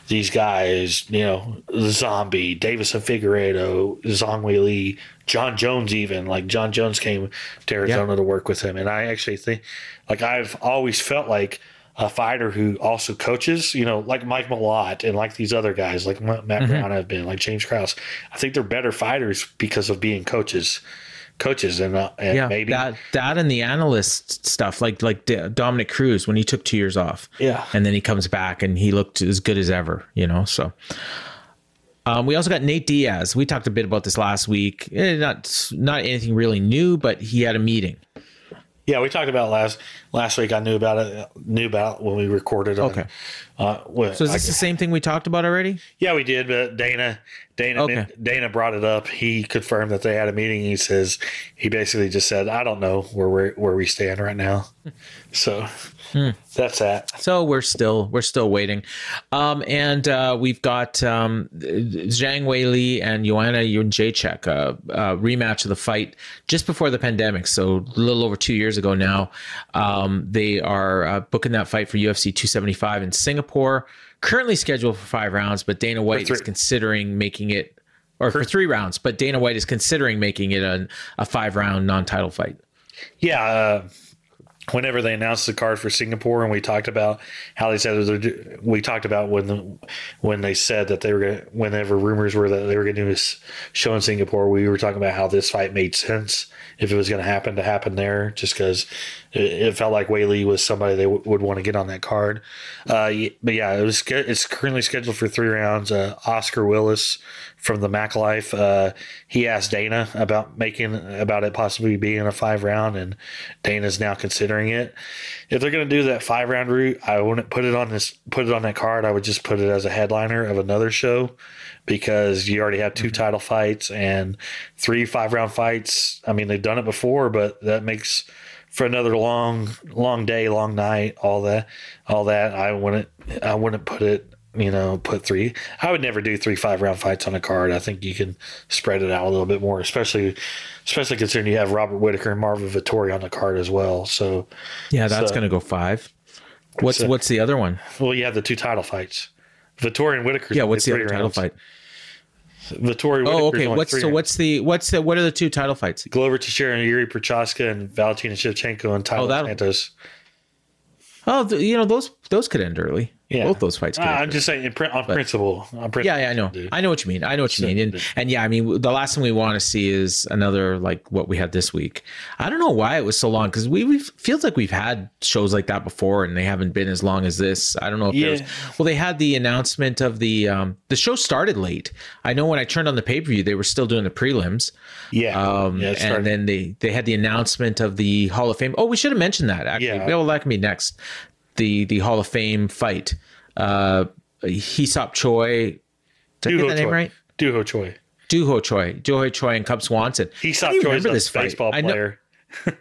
these guys. You know, the Zombie, Deiveson Figueiredo, Zhang Weili, Jon Jones, even like Jon Jones came to Arizona yep. to work with him, and I actually think like I've always felt like a fighter who also coaches, you know, like Mike Malott and like these other guys, like Matt mm-hmm. Brown have been, like James Krause. I think they're better fighters because of being coaches, coaches, and, uh, and yeah, maybe that that and the analyst stuff, like like Dominick Cruz when he took two years off, yeah, and then he comes back and he looked as good as ever, you know. So um, we also got Nate Diaz. We talked a bit about this last week. Eh, not not anything really new, but he had a meeting. Yeah, we talked about last last week. I knew about it. Knew about when we recorded. Okay. uh, so is this I, the same thing we talked about already? Yeah, we did. But Dana, Dana, okay. Dana brought it up. He confirmed that they had a meeting. He says he basically just said, "I don't know where we where we stand right now." So Hmm. That's that. So we're still we're still waiting, um, and uh, we've got um, Zhang Weili and Joanna Jędrzejczyk, a, a rematch of the fight just before the pandemic. So a little over two years ago now, um, they are uh, booking that fight for UFC 275 in Singapore. Currently scheduled for five rounds, but Dana White is considering making it, or for three rounds. But Dana White is considering making it a, a five round non title fight. Yeah. Uh whenever they announced the card for Singapore, and we talked about how they said do- we talked about when the, when they said that they were going whenever rumors were that they were going to do this show in Singapore, we were talking about how this fight made sense if it was going to happen to happen there, just because it, it felt like Weili was somebody they w- would want to get on that card. Uh, but yeah, it was it's currently scheduled for three rounds. Uh, Oscar Willis from the Mac Life, uh, he asked Dana about making about it possibly being a five round, and Dana's now considering it. If they're going to do that five round route, I wouldn't put it on this put it on that card. I would just put it as a headliner of another show because you already have 2 Mm-hmm. title fights and three five round fights. I mean, they've done it before, but that makes for another long, long day, long night, all that, all that. I wouldn't, I wouldn't put it. You know, put three. I would never do three five round fights on a card. I think you can spread it out a little bit more, especially, especially considering you have Robert Whitaker and Marvin Vettori on the card as well. So, Yeah, that's So- going to go five. What's So- what's the other one? well, you have the two title fights. Vettori and Whitaker. Yeah, what's the other title fight? Vettori. Oh, okay. What's so? rounds. What's the what's the what are the two title fights? Glover Teixeira and Jiri Prochazka and Valentina Shevchenko and Taila Oh, Santos. Oh, you know those those could end early. Yeah. both those fights. Could Uh, I'm early. just saying, on principle. On principle. Yeah, yeah, I know. dude. I know what you mean. I know what you mean. And, and yeah, I mean, the last thing we want to see is another like what we had this week. I don't know why it was so long because we we feels like we've had shows like that before and they haven't been as long as this. I don't know if Yeah. there's well, they had the announcement of the um the show started late. I know when I turned on the pay per view, they were still doing the prelims. Yeah. Um, yeah, and then they they had the announcement of the Hall of Fame. Oh, we should have mentioned that actually. Yeah. Well, that can be next. The the Hall of Fame fight. Uh, Hesop Choi. Did I get Duho that name Choi. right? Duho Choi. Duho Choi, Duho Choi, and Cub Swanson. He I saw don't even Choi remember as this a fight. baseball player.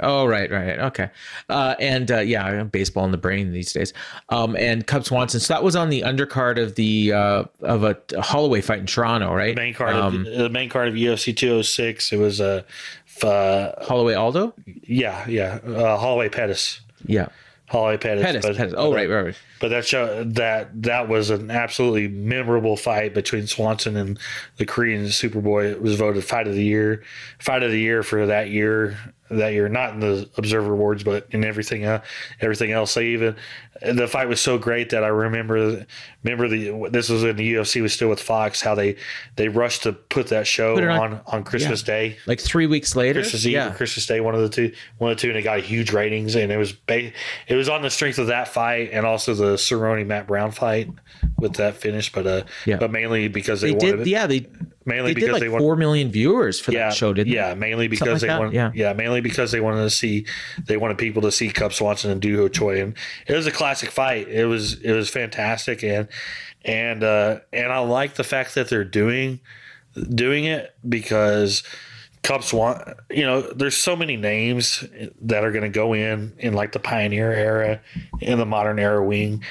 Oh, right, right, okay. Uh, and uh, yeah, baseball in the brain these days. Um, and Cub Swanson. So that was on the undercard of the uh, of a Holloway fight in Toronto, right? Main card, Um, of, the main card of UFC 206. It was uh, uh, Holloway Aldo. yeah, yeah, uh, Holloway Pettis. Yeah, Holloway Pettis. Pettis. but- Pettis. Oh, but- right, right, right. But that show that that was an absolutely memorable fight between Swanson and the Korean Superboy. It was voted fight of the year, fight of the year for that year. That year, not in the Observer Awards, but in everything else. Everything else, they even the fight was so great that I remember remember the this was in the UFC was still with Fox. How they they rushed to put that show Put on on- on, Christmas Day. Like three weeks later. Christmas Eve yeah. Christmas Day, one of the two, one of the two, and it got huge ratings. And it was ba- it was on the strength of that fight and also the Cerrone Matt Brown fight with that finish, but uh, Yeah. but mainly because they, they wanted did. it. Yeah, they mainly they because like they wanted. four million viewers for Yeah, that show, didn't yeah, they? mainly because they wanted, Yeah. yeah. mainly because they wanted to see, they wanted people to see Cub Swanson and Duho Choi, and it was a classic fight. It was, it was fantastic, and and uh, and I like the fact that they're doing, doing it because Cub Swan, you know, there's so many names that are going to go in in like the pioneer era, in the modern era wing,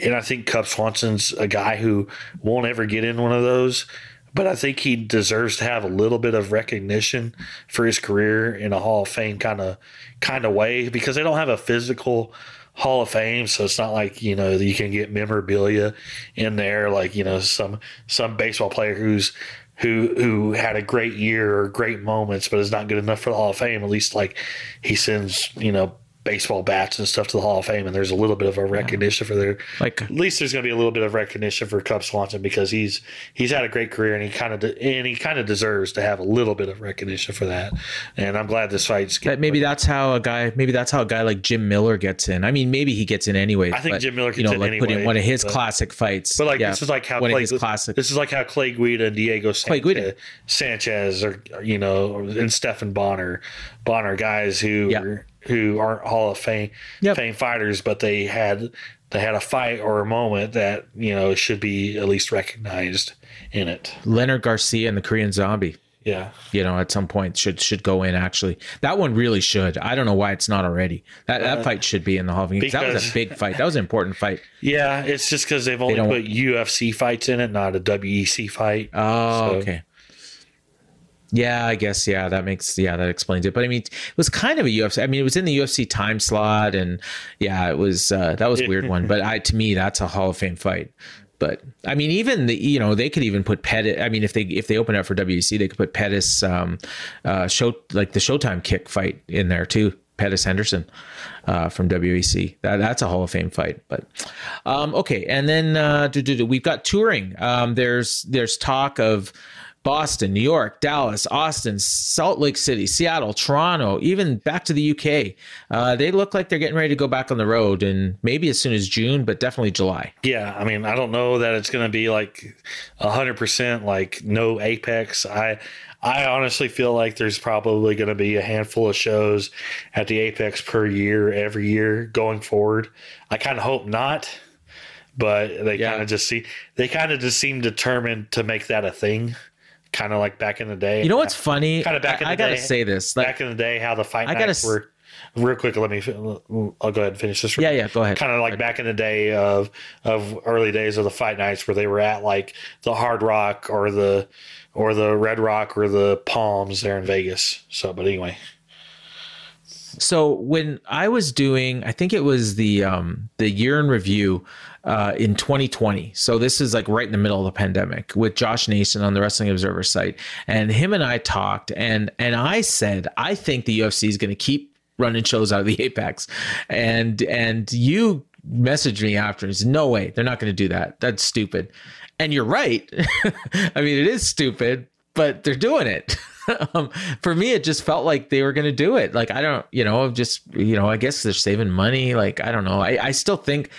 and I think Cub Swanson's a guy who won't ever get in one of those. But I think he deserves to have a little bit of recognition for his career in a Hall of Fame kind of kind of way because they don't have a physical Hall of Fame, so it's not like you know you can get memorabilia in there like you know some some baseball player who's who who had a great year or great moments, but is not good enough for the Hall of Fame. At least like he sends you know baseball bats and stuff to the Hall of Fame, and there's a little bit of a recognition for their. Like At least there's going to be a little bit of recognition for Cub Swanson because he's he's had a great career and he kind of de- and he kind of deserves to have a little bit of recognition for that. And I'm glad this fight's that maybe that's how a guy maybe that's how a guy like Jim Miller gets in. I mean, maybe he gets in anyway. I think but, Jim Miller you know, in like put in anyway, one of his but- classic fights. But like Yeah, this is like how one Clay, of his classic. This is like how Clay Guida and Diego Clay Guida. Sanchez, Sanchez or you know, and Stephan Bonnar, Bonnar guys who Yeah. Who aren't Hall of Fame Yep. fame fighters, but they had they had a fight or a moment that you know should be at least recognized in it. Leonard Garcia and the Korean Zombie. Yeah, you know, at some point should should go in. Actually, that one really should. I don't know why it's not already. That that fight should be in the Hall of Fame. that was Uh, a big fight. That was an important fight. yeah. It's just because they've only don't- put UFC fights in it, not a WEC fight. Oh, So- okay. Yeah, I guess yeah, that makes yeah, that explains it. But I mean, it was kind of a UFC. I mean, it was in the UFC time slot, and yeah, it was uh, that was a weird one. But I to me, that's a Hall of Fame fight. But I mean, even the you know they could even put Pettis. I mean, if they if they open up for WEC, they could put Pettis um, uh, show like the Showtime kick fight in there too. Pettis Henderson uh, from WEC. That, that's a Hall of Fame fight. But um, okay, and then uh, do, do, do, we've got touring. Um, there's there's talk of Boston, New York, Dallas, Austin, Salt Lake City, Seattle, Toronto, even back to the UK. Uh, they look like they're getting ready to go back on the road, and maybe as soon as June, but definitely July. Yeah, I mean, I don't know that it's going to be like hundred percent like no Apex. I I honestly feel like there's probably going to be a handful of shows at the Apex per year every year going forward. I kind of hope not, but they Yeah. kind of just see they kind of just seem determined to make that a thing, kind of like back in the day. You know what's funny? Kinda back in I, the I gotta day. say this. Like, back in the day how the fight I gotta nights s- were. Real quick, let me. I'll go ahead and finish this. yeah, yeah. Go ahead. kind of like back in the day of of early days of the fight nights where they were at like the Hard Rock or the or the Red Rock or the Palms there in Vegas. So, but anyway, So when I was doing, I think it was the um, the year in review uh, in 2020. So this is like right in the middle of the pandemic with Josh Nason on the Wrestling Observer site, and him and I talked, and and I said I think the UFC is going to keep running shows out of the Apex, and and you messaged me after and said no way they're not going to do that that's stupid, and you're right. I mean it is stupid, but they're doing it. um, for me, it just felt like they were going to do it. Like, I don't, you know, just, you know, I guess they're saving money. Like, I don't know. I, I still think,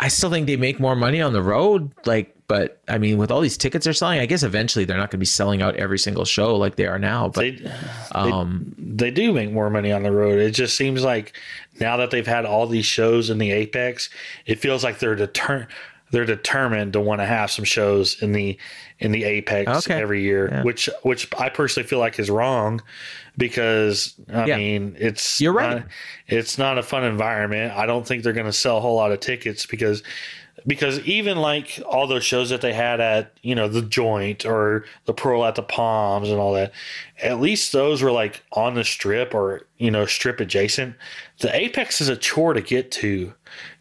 I still think they make more money on the road. Like, but I mean, with all these tickets they're selling, I guess eventually they're not going to be selling out every single show like they are now. But they um, they do make more money on the road. It just seems like now that they've had all these shows in the Apex, it feels like they're deter- they're determined to want to have some shows in the in the Apex Okay. every year, Yeah. which which I personally feel like is wrong because I Yeah. mean it's You're right. not- it's not a fun environment. I don't think they're going to sell a whole lot of tickets because because even like all those shows that they had at you know the joint or the pearl at the palms and all that at least those were like on the strip or you know strip adjacent. The apex is a chore to get to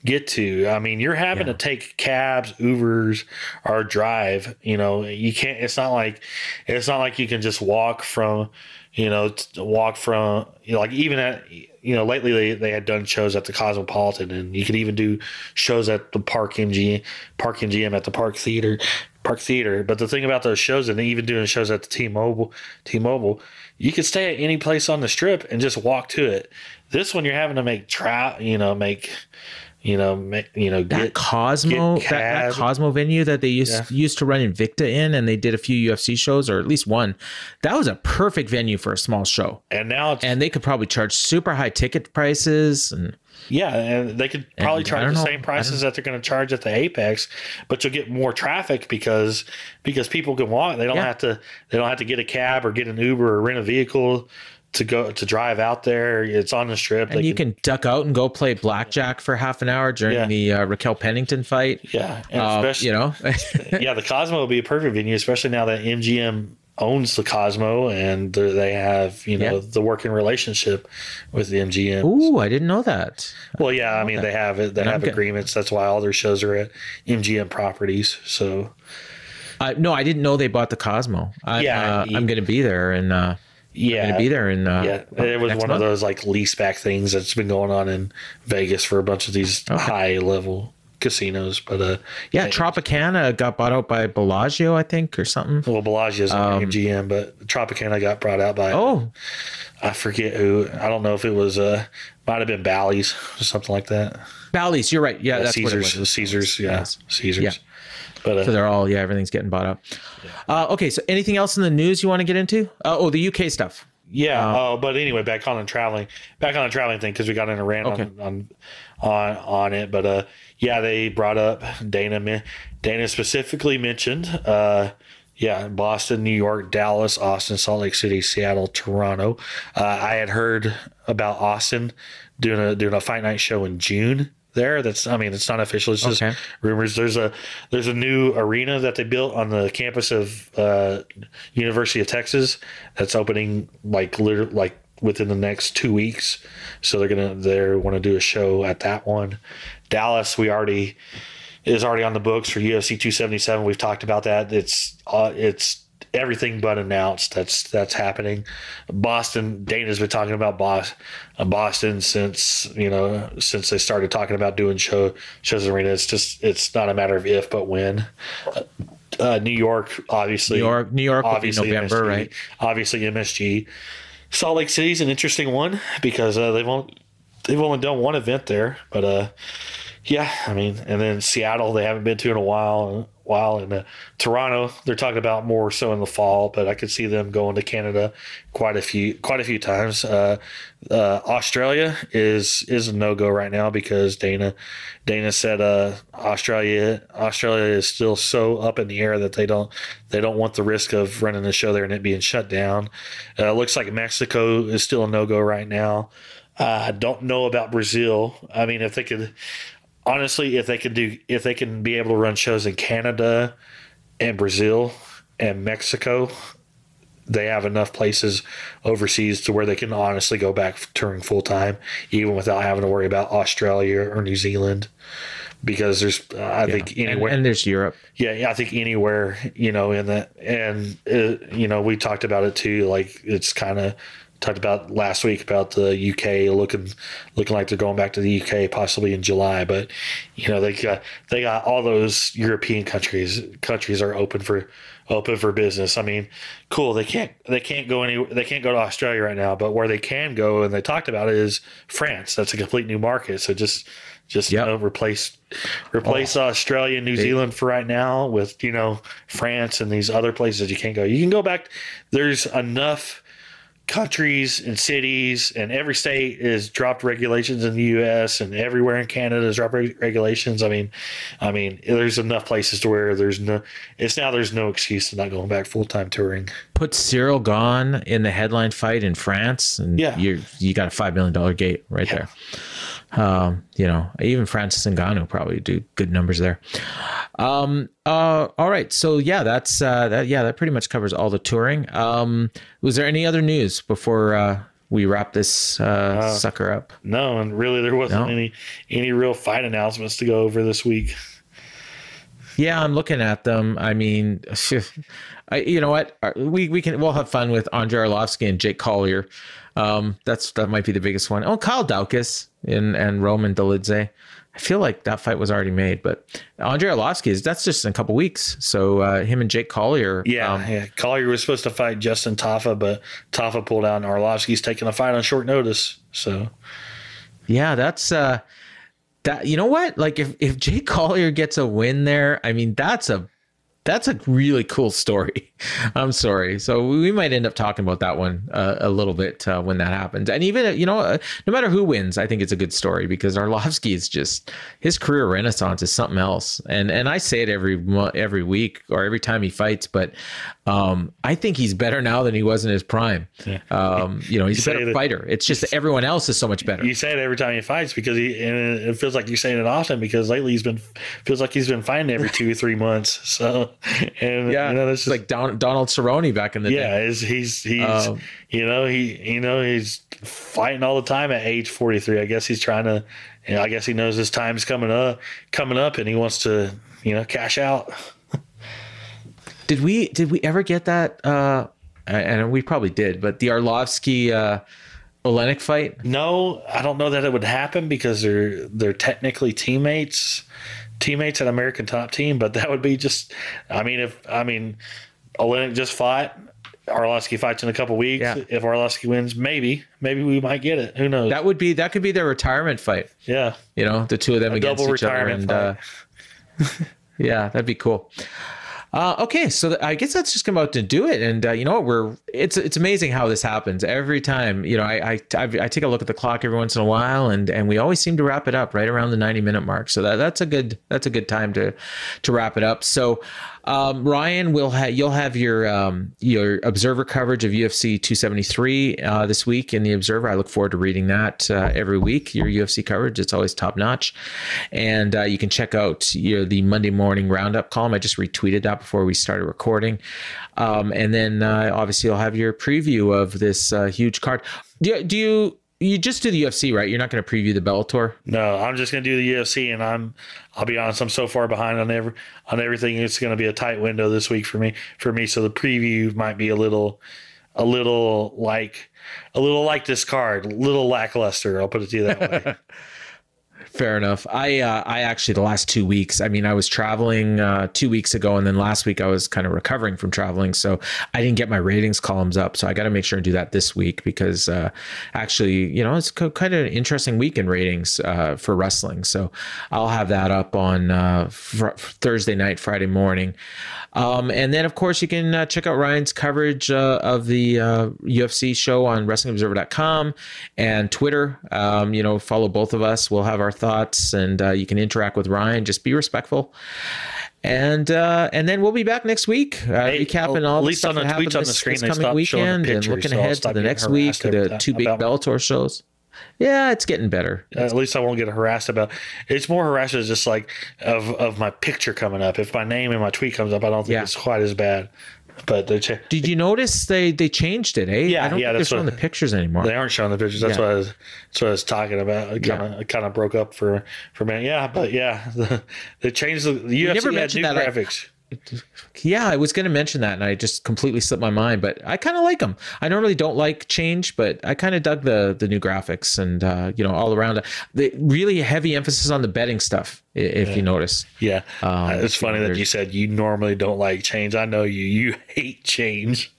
get to. I mean you're having to take cabs ubers or drive you know you can't it's not like it's not like you can just walk from you know walk from you know like even at you know lately they, they had done shows at the cosmopolitan and you could even do shows at the park MGM, park mgm at the park theater park theater. But the thing about those shows and even doing shows at the t-mobile t-mobile you could stay at any place on the strip and just walk to it. This one you're having to make trout you know make you know make you know that get Cosmo, get that, that. Cosmo venue that they used Yeah. used to run Invicta in, and they did a few UFC shows, or at least one. That was a perfect venue for a small show, and now it's and they could probably charge super high ticket prices. And Yeah, and they could probably And charge the know- same prices that they're going to charge at the Apex, but you'll get more traffic because because people can walk. They don't Yeah. have to they don't have to get a cab or get an Uber or rent a vehicle to go to drive out there. It's on the strip. and They you can duck out and go play blackjack for half an hour during Yeah. the uh, Raquel Pennington fight. yeah, Uh, you know, yeah, the Cosmo will be a perfect venue, especially now that MGM owns the Cosmo and they're- have you know Yeah. the working relationship with the MGM. ooh, I didn't know that. Well, yeah, I mean they have it. They And I'm have get- agreements. That's why all their shows are at MGM properties. So I no, I didn't know they bought the Cosmo. I, Yeah, uh, he- I'm going to be there, and uh, yeah, going to be there, and uh, Yeah, it was one month. of those like lease back things that's been going on in Vegas for a bunch of these high level casinos. But uh, Yeah, Tropicana got bought out by Bellagio, I think, or something. well, Bellagio's um, MGM, but Tropicana got brought out by Oh, I forget who. I don't know if it was uh might have been Bally's or something like that. Bally's. You're right. Yeah, that's Caesars, what it was. Caesars, yeah, Yes. Caesars. Yeah. But uh, So they're all yeah, everything's getting bought up. Uh, okay, so anything else in the news you want to get into? Uh, oh, the UK stuff. Yeah. Oh, but anyway, back on the traveling, back on the traveling thing because we got in a rant Okay. on, on on on it. But uh, yeah, they brought up Dana. Dana specifically mentioned, uh, yeah, Boston, New York, Dallas, Austin, Salt Lake City, Seattle, Toronto. Uh, I had heard about Austin doing a doing a fight night show in June. There, that's I mean, it's not official. It's just Okay. rumors. There's a there's a new arena that they built on the campus of uh, University of Texas that's opening like literally like within the next two weeks. So they're gonna they want to do a show at that one. Dallas, we already is already on the books for UFC 277. We've talked about that. It's uh, it's everything but announced. That's that's happening. Boston. Dana's been talking about Boston, Boston since you know since they started talking about doing show shows arena. It's just it's not a matter of if but when. Uh, New York, obviously. New York, New York, obviously November, MSG, right? Obviously MSG. Salt Lake City's an interesting one because uh, they've only they've only done one event there, but uh, yeah, I mean, and then Seattle they haven't been to in a while while. In uh, Toronto, they're talking about more so in the fall, but I could see them going to Canada quite a few quite a few times. Uh, uh, Australia is is a no go right now because Dana Dana said uh, Australia Australia is still so up in the air that they don't they don't want the risk of running the show there and it being shut down. Uh, looks like Mexico is still a no go right now. Uh, I don't know about Brazil. I mean, if they could, honestly, if they could do, if they can be able to run shows in Canada and Brazil and Mexico, they have enough places overseas to where they can honestly go back touring full time, even without having to worry about Australia or New Zealand. Because there's, uh, I Yeah. think anywhere, and there's Europe. yeah, yeah, I think anywhere, you know, in that, and uh, you know, we talked about it too. Like it's kind of talked about last week about the UK looking looking like they're going back to the UK possibly in July, but you know they got they got all those European countries countries are open for open for business. I mean, cool. They can't they can't go any they can't go to Australia right now, but where they can go and they talked about it is France. That's a complete new market. So just just Yep. you know, replace replace oh. Australia and New Zealand for right now with you know France and these other places you can't go. You can go back. There's enough countries and cities and every state is dropped regulations in the US and everywhere in Canada has dropped reg- regulations. I mean, I mean, there's enough places to where there's no it's now there's no excuse to not going back full-time touring. Put Ciryl Gane in the headline fight in France, and Yeah. you you got a five million dollar gate right Yeah. there. Um, you know, even Francis Ngannou probably do good numbers there. Um, uh, all right, so yeah, that's uh, that. Yeah, that pretty much covers all the touring. Um, was there any other news before uh, we wrap this uh, sucker up? No, and really there wasn't No. any any real fight announcements to go over this week. Yeah, I'm looking at them. I mean, I, you know what? Uh, We we can we'll have fun with Andrei Arlovski and Jake Collier. Um, that's that might be the biggest one. Oh, Kyle Daukaus and and Roman Dolidze. I feel like that fight was already made, but Andrei Arlovski is that's just in a couple weeks. So uh, him and Jake Collier. Yeah, um, yeah. Collier was supposed to fight Justin Tafa, but Tafa pulled out and Arlovski's taking the fight on short notice. So Yeah, that's uh that you know what? Like if if Jake Collier gets a win there, I mean that's a that's a really cool story. I'm sorry. So we might end up talking about that one uh, a little bit uh, when that happens. And even you know, uh, no matter who wins, I think it's a good story because Arlovski is just his career renaissance is something else. And and I say it every every week or every time he fights, but um, I think he's better now than he was in his prime. Um, you know, he's a better fighter. It's just that everyone else is so much better. you say it every time he fights because he and it feels like you're saying it often because lately he's been feels like he's been fighting every two or three months. So and Yeah, you know it's just, like Don, Donald Cerrone back in the yeah, day. is he's he's Um, you know he you know he's fighting all the time at age 43. I guess he's trying to you know, I guess he knows his time's coming up coming up and he wants to you know cash out. Did we did we ever get that? Uh, and we probably did, but the Arlovski uh, Oleinik fight. No, I don't know that it would happen because they're they're technically teammates, teammates at American Top Team. But that would be just, I mean, if I mean, Oleinik just fought, Arlovski fights in a couple weeks. Yeah. If Arlovski wins, maybe maybe we might get it. Who knows? That would be that could be their retirement fight. yeah, You know, the two of them against double each other, and uh, yeah, that'd be cool. Uh, okay, so I guess that's just come out to do it, and uh, you know what? We're it's it's amazing how this happens every time. You know, I, I I I take a look at the clock every once in a while, and and we always seem to wrap it up right around the ninety minute mark. So that that's a good that's a good time to to wrap it up. So. Um, Ryan, will ha- you'll have your um, your Observer coverage of UFC 273 uh, this week in the Observer. I look forward to reading that uh, every week. Your UFC coverage, it's always top notch, and uh, you can check out your the Monday morning roundup column. I just retweeted that before we started recording, um, and then uh, obviously you'll have your preview of this uh, huge card. Do do you you just do the UFC, right? You're not going to preview the Bellator. No, I'm just going to do the UFC, and I'm. I'll be honest, I'm so far behind on every on everything. It's going to be a tight window this week for me. For me, so the preview might be a little, a little like, a little like this card, a little lackluster. I'll put it to you that way. Fair enough. I uh, I actually the last two weeks. I mean, I was traveling uh, two weeks ago, and then last week I was kind of recovering from traveling, so I didn't get my ratings columns up. So I got to make sure and do that this week because uh, actually, you know, it's kind of an interesting week in ratings uh, for wrestling. So I'll have that up on uh, fr- Thursday night, Friday morning. Um, and then, of course, you can uh, check out Ryan's coverage uh, of the uh, UFC show on WrestlingObserver.com and Twitter. Um, you know, follow both of us. We'll have our thoughts, and uh, you can interact with Ryan. Just be respectful. And uh, and then we'll be back next week, uh, Hey, recapping well, all at the least stuff on the that happened on this, the screen, this coming showing the weekend, and looking ahead to the next week, the two big Bellator shows. Yeah, it's getting better. At least I won't get harassed about. It's more harassed as just like of of my picture coming up. If my name and my tweet comes up, I don't think Yeah. it's quite as bad. But they cha- Did you notice they they changed it? Eh? Yeah, I don't yeah, think they're showing what- the pictures anymore. they aren't showing the pictures. That's Yeah. what I was. That's what I was talking about. It kind of it kind of broke up for for a minute. Yeah, but yeah, the, they changed the, UFC never had new that, I- graphics. Yeah, I was going to mention that, and I just completely slipped my mind. But I kind of like them. I normally don't like change, but I kind of dug the the new graphics and uh, you know all around. The really heavy emphasis on the betting stuff. If you notice, Yeah, Um, it's funny that you said you normally don't like change. I know you. You hate change.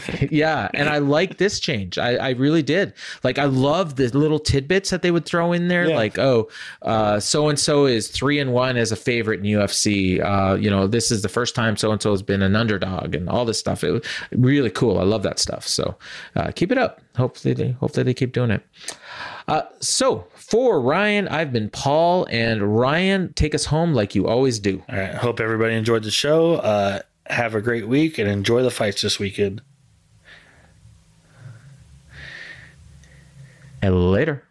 yeah, and I like this change. I, I really did. Like I love the little tidbits that they would throw in there. Yeah. Like, oh, so and so is three and one as a favorite in UFC. Uh, you know, this is the first time so and so has been an underdog, and all this stuff. It was really cool. I love that stuff. So uh, keep it up. Hopefully, they hopefully they keep doing it. Uh, so for Ryan, I've been Paul, and Ryan, take us home like you always do. All right. Hope everybody enjoyed the show. Uh, have a great week and enjoy the fights this weekend. Later.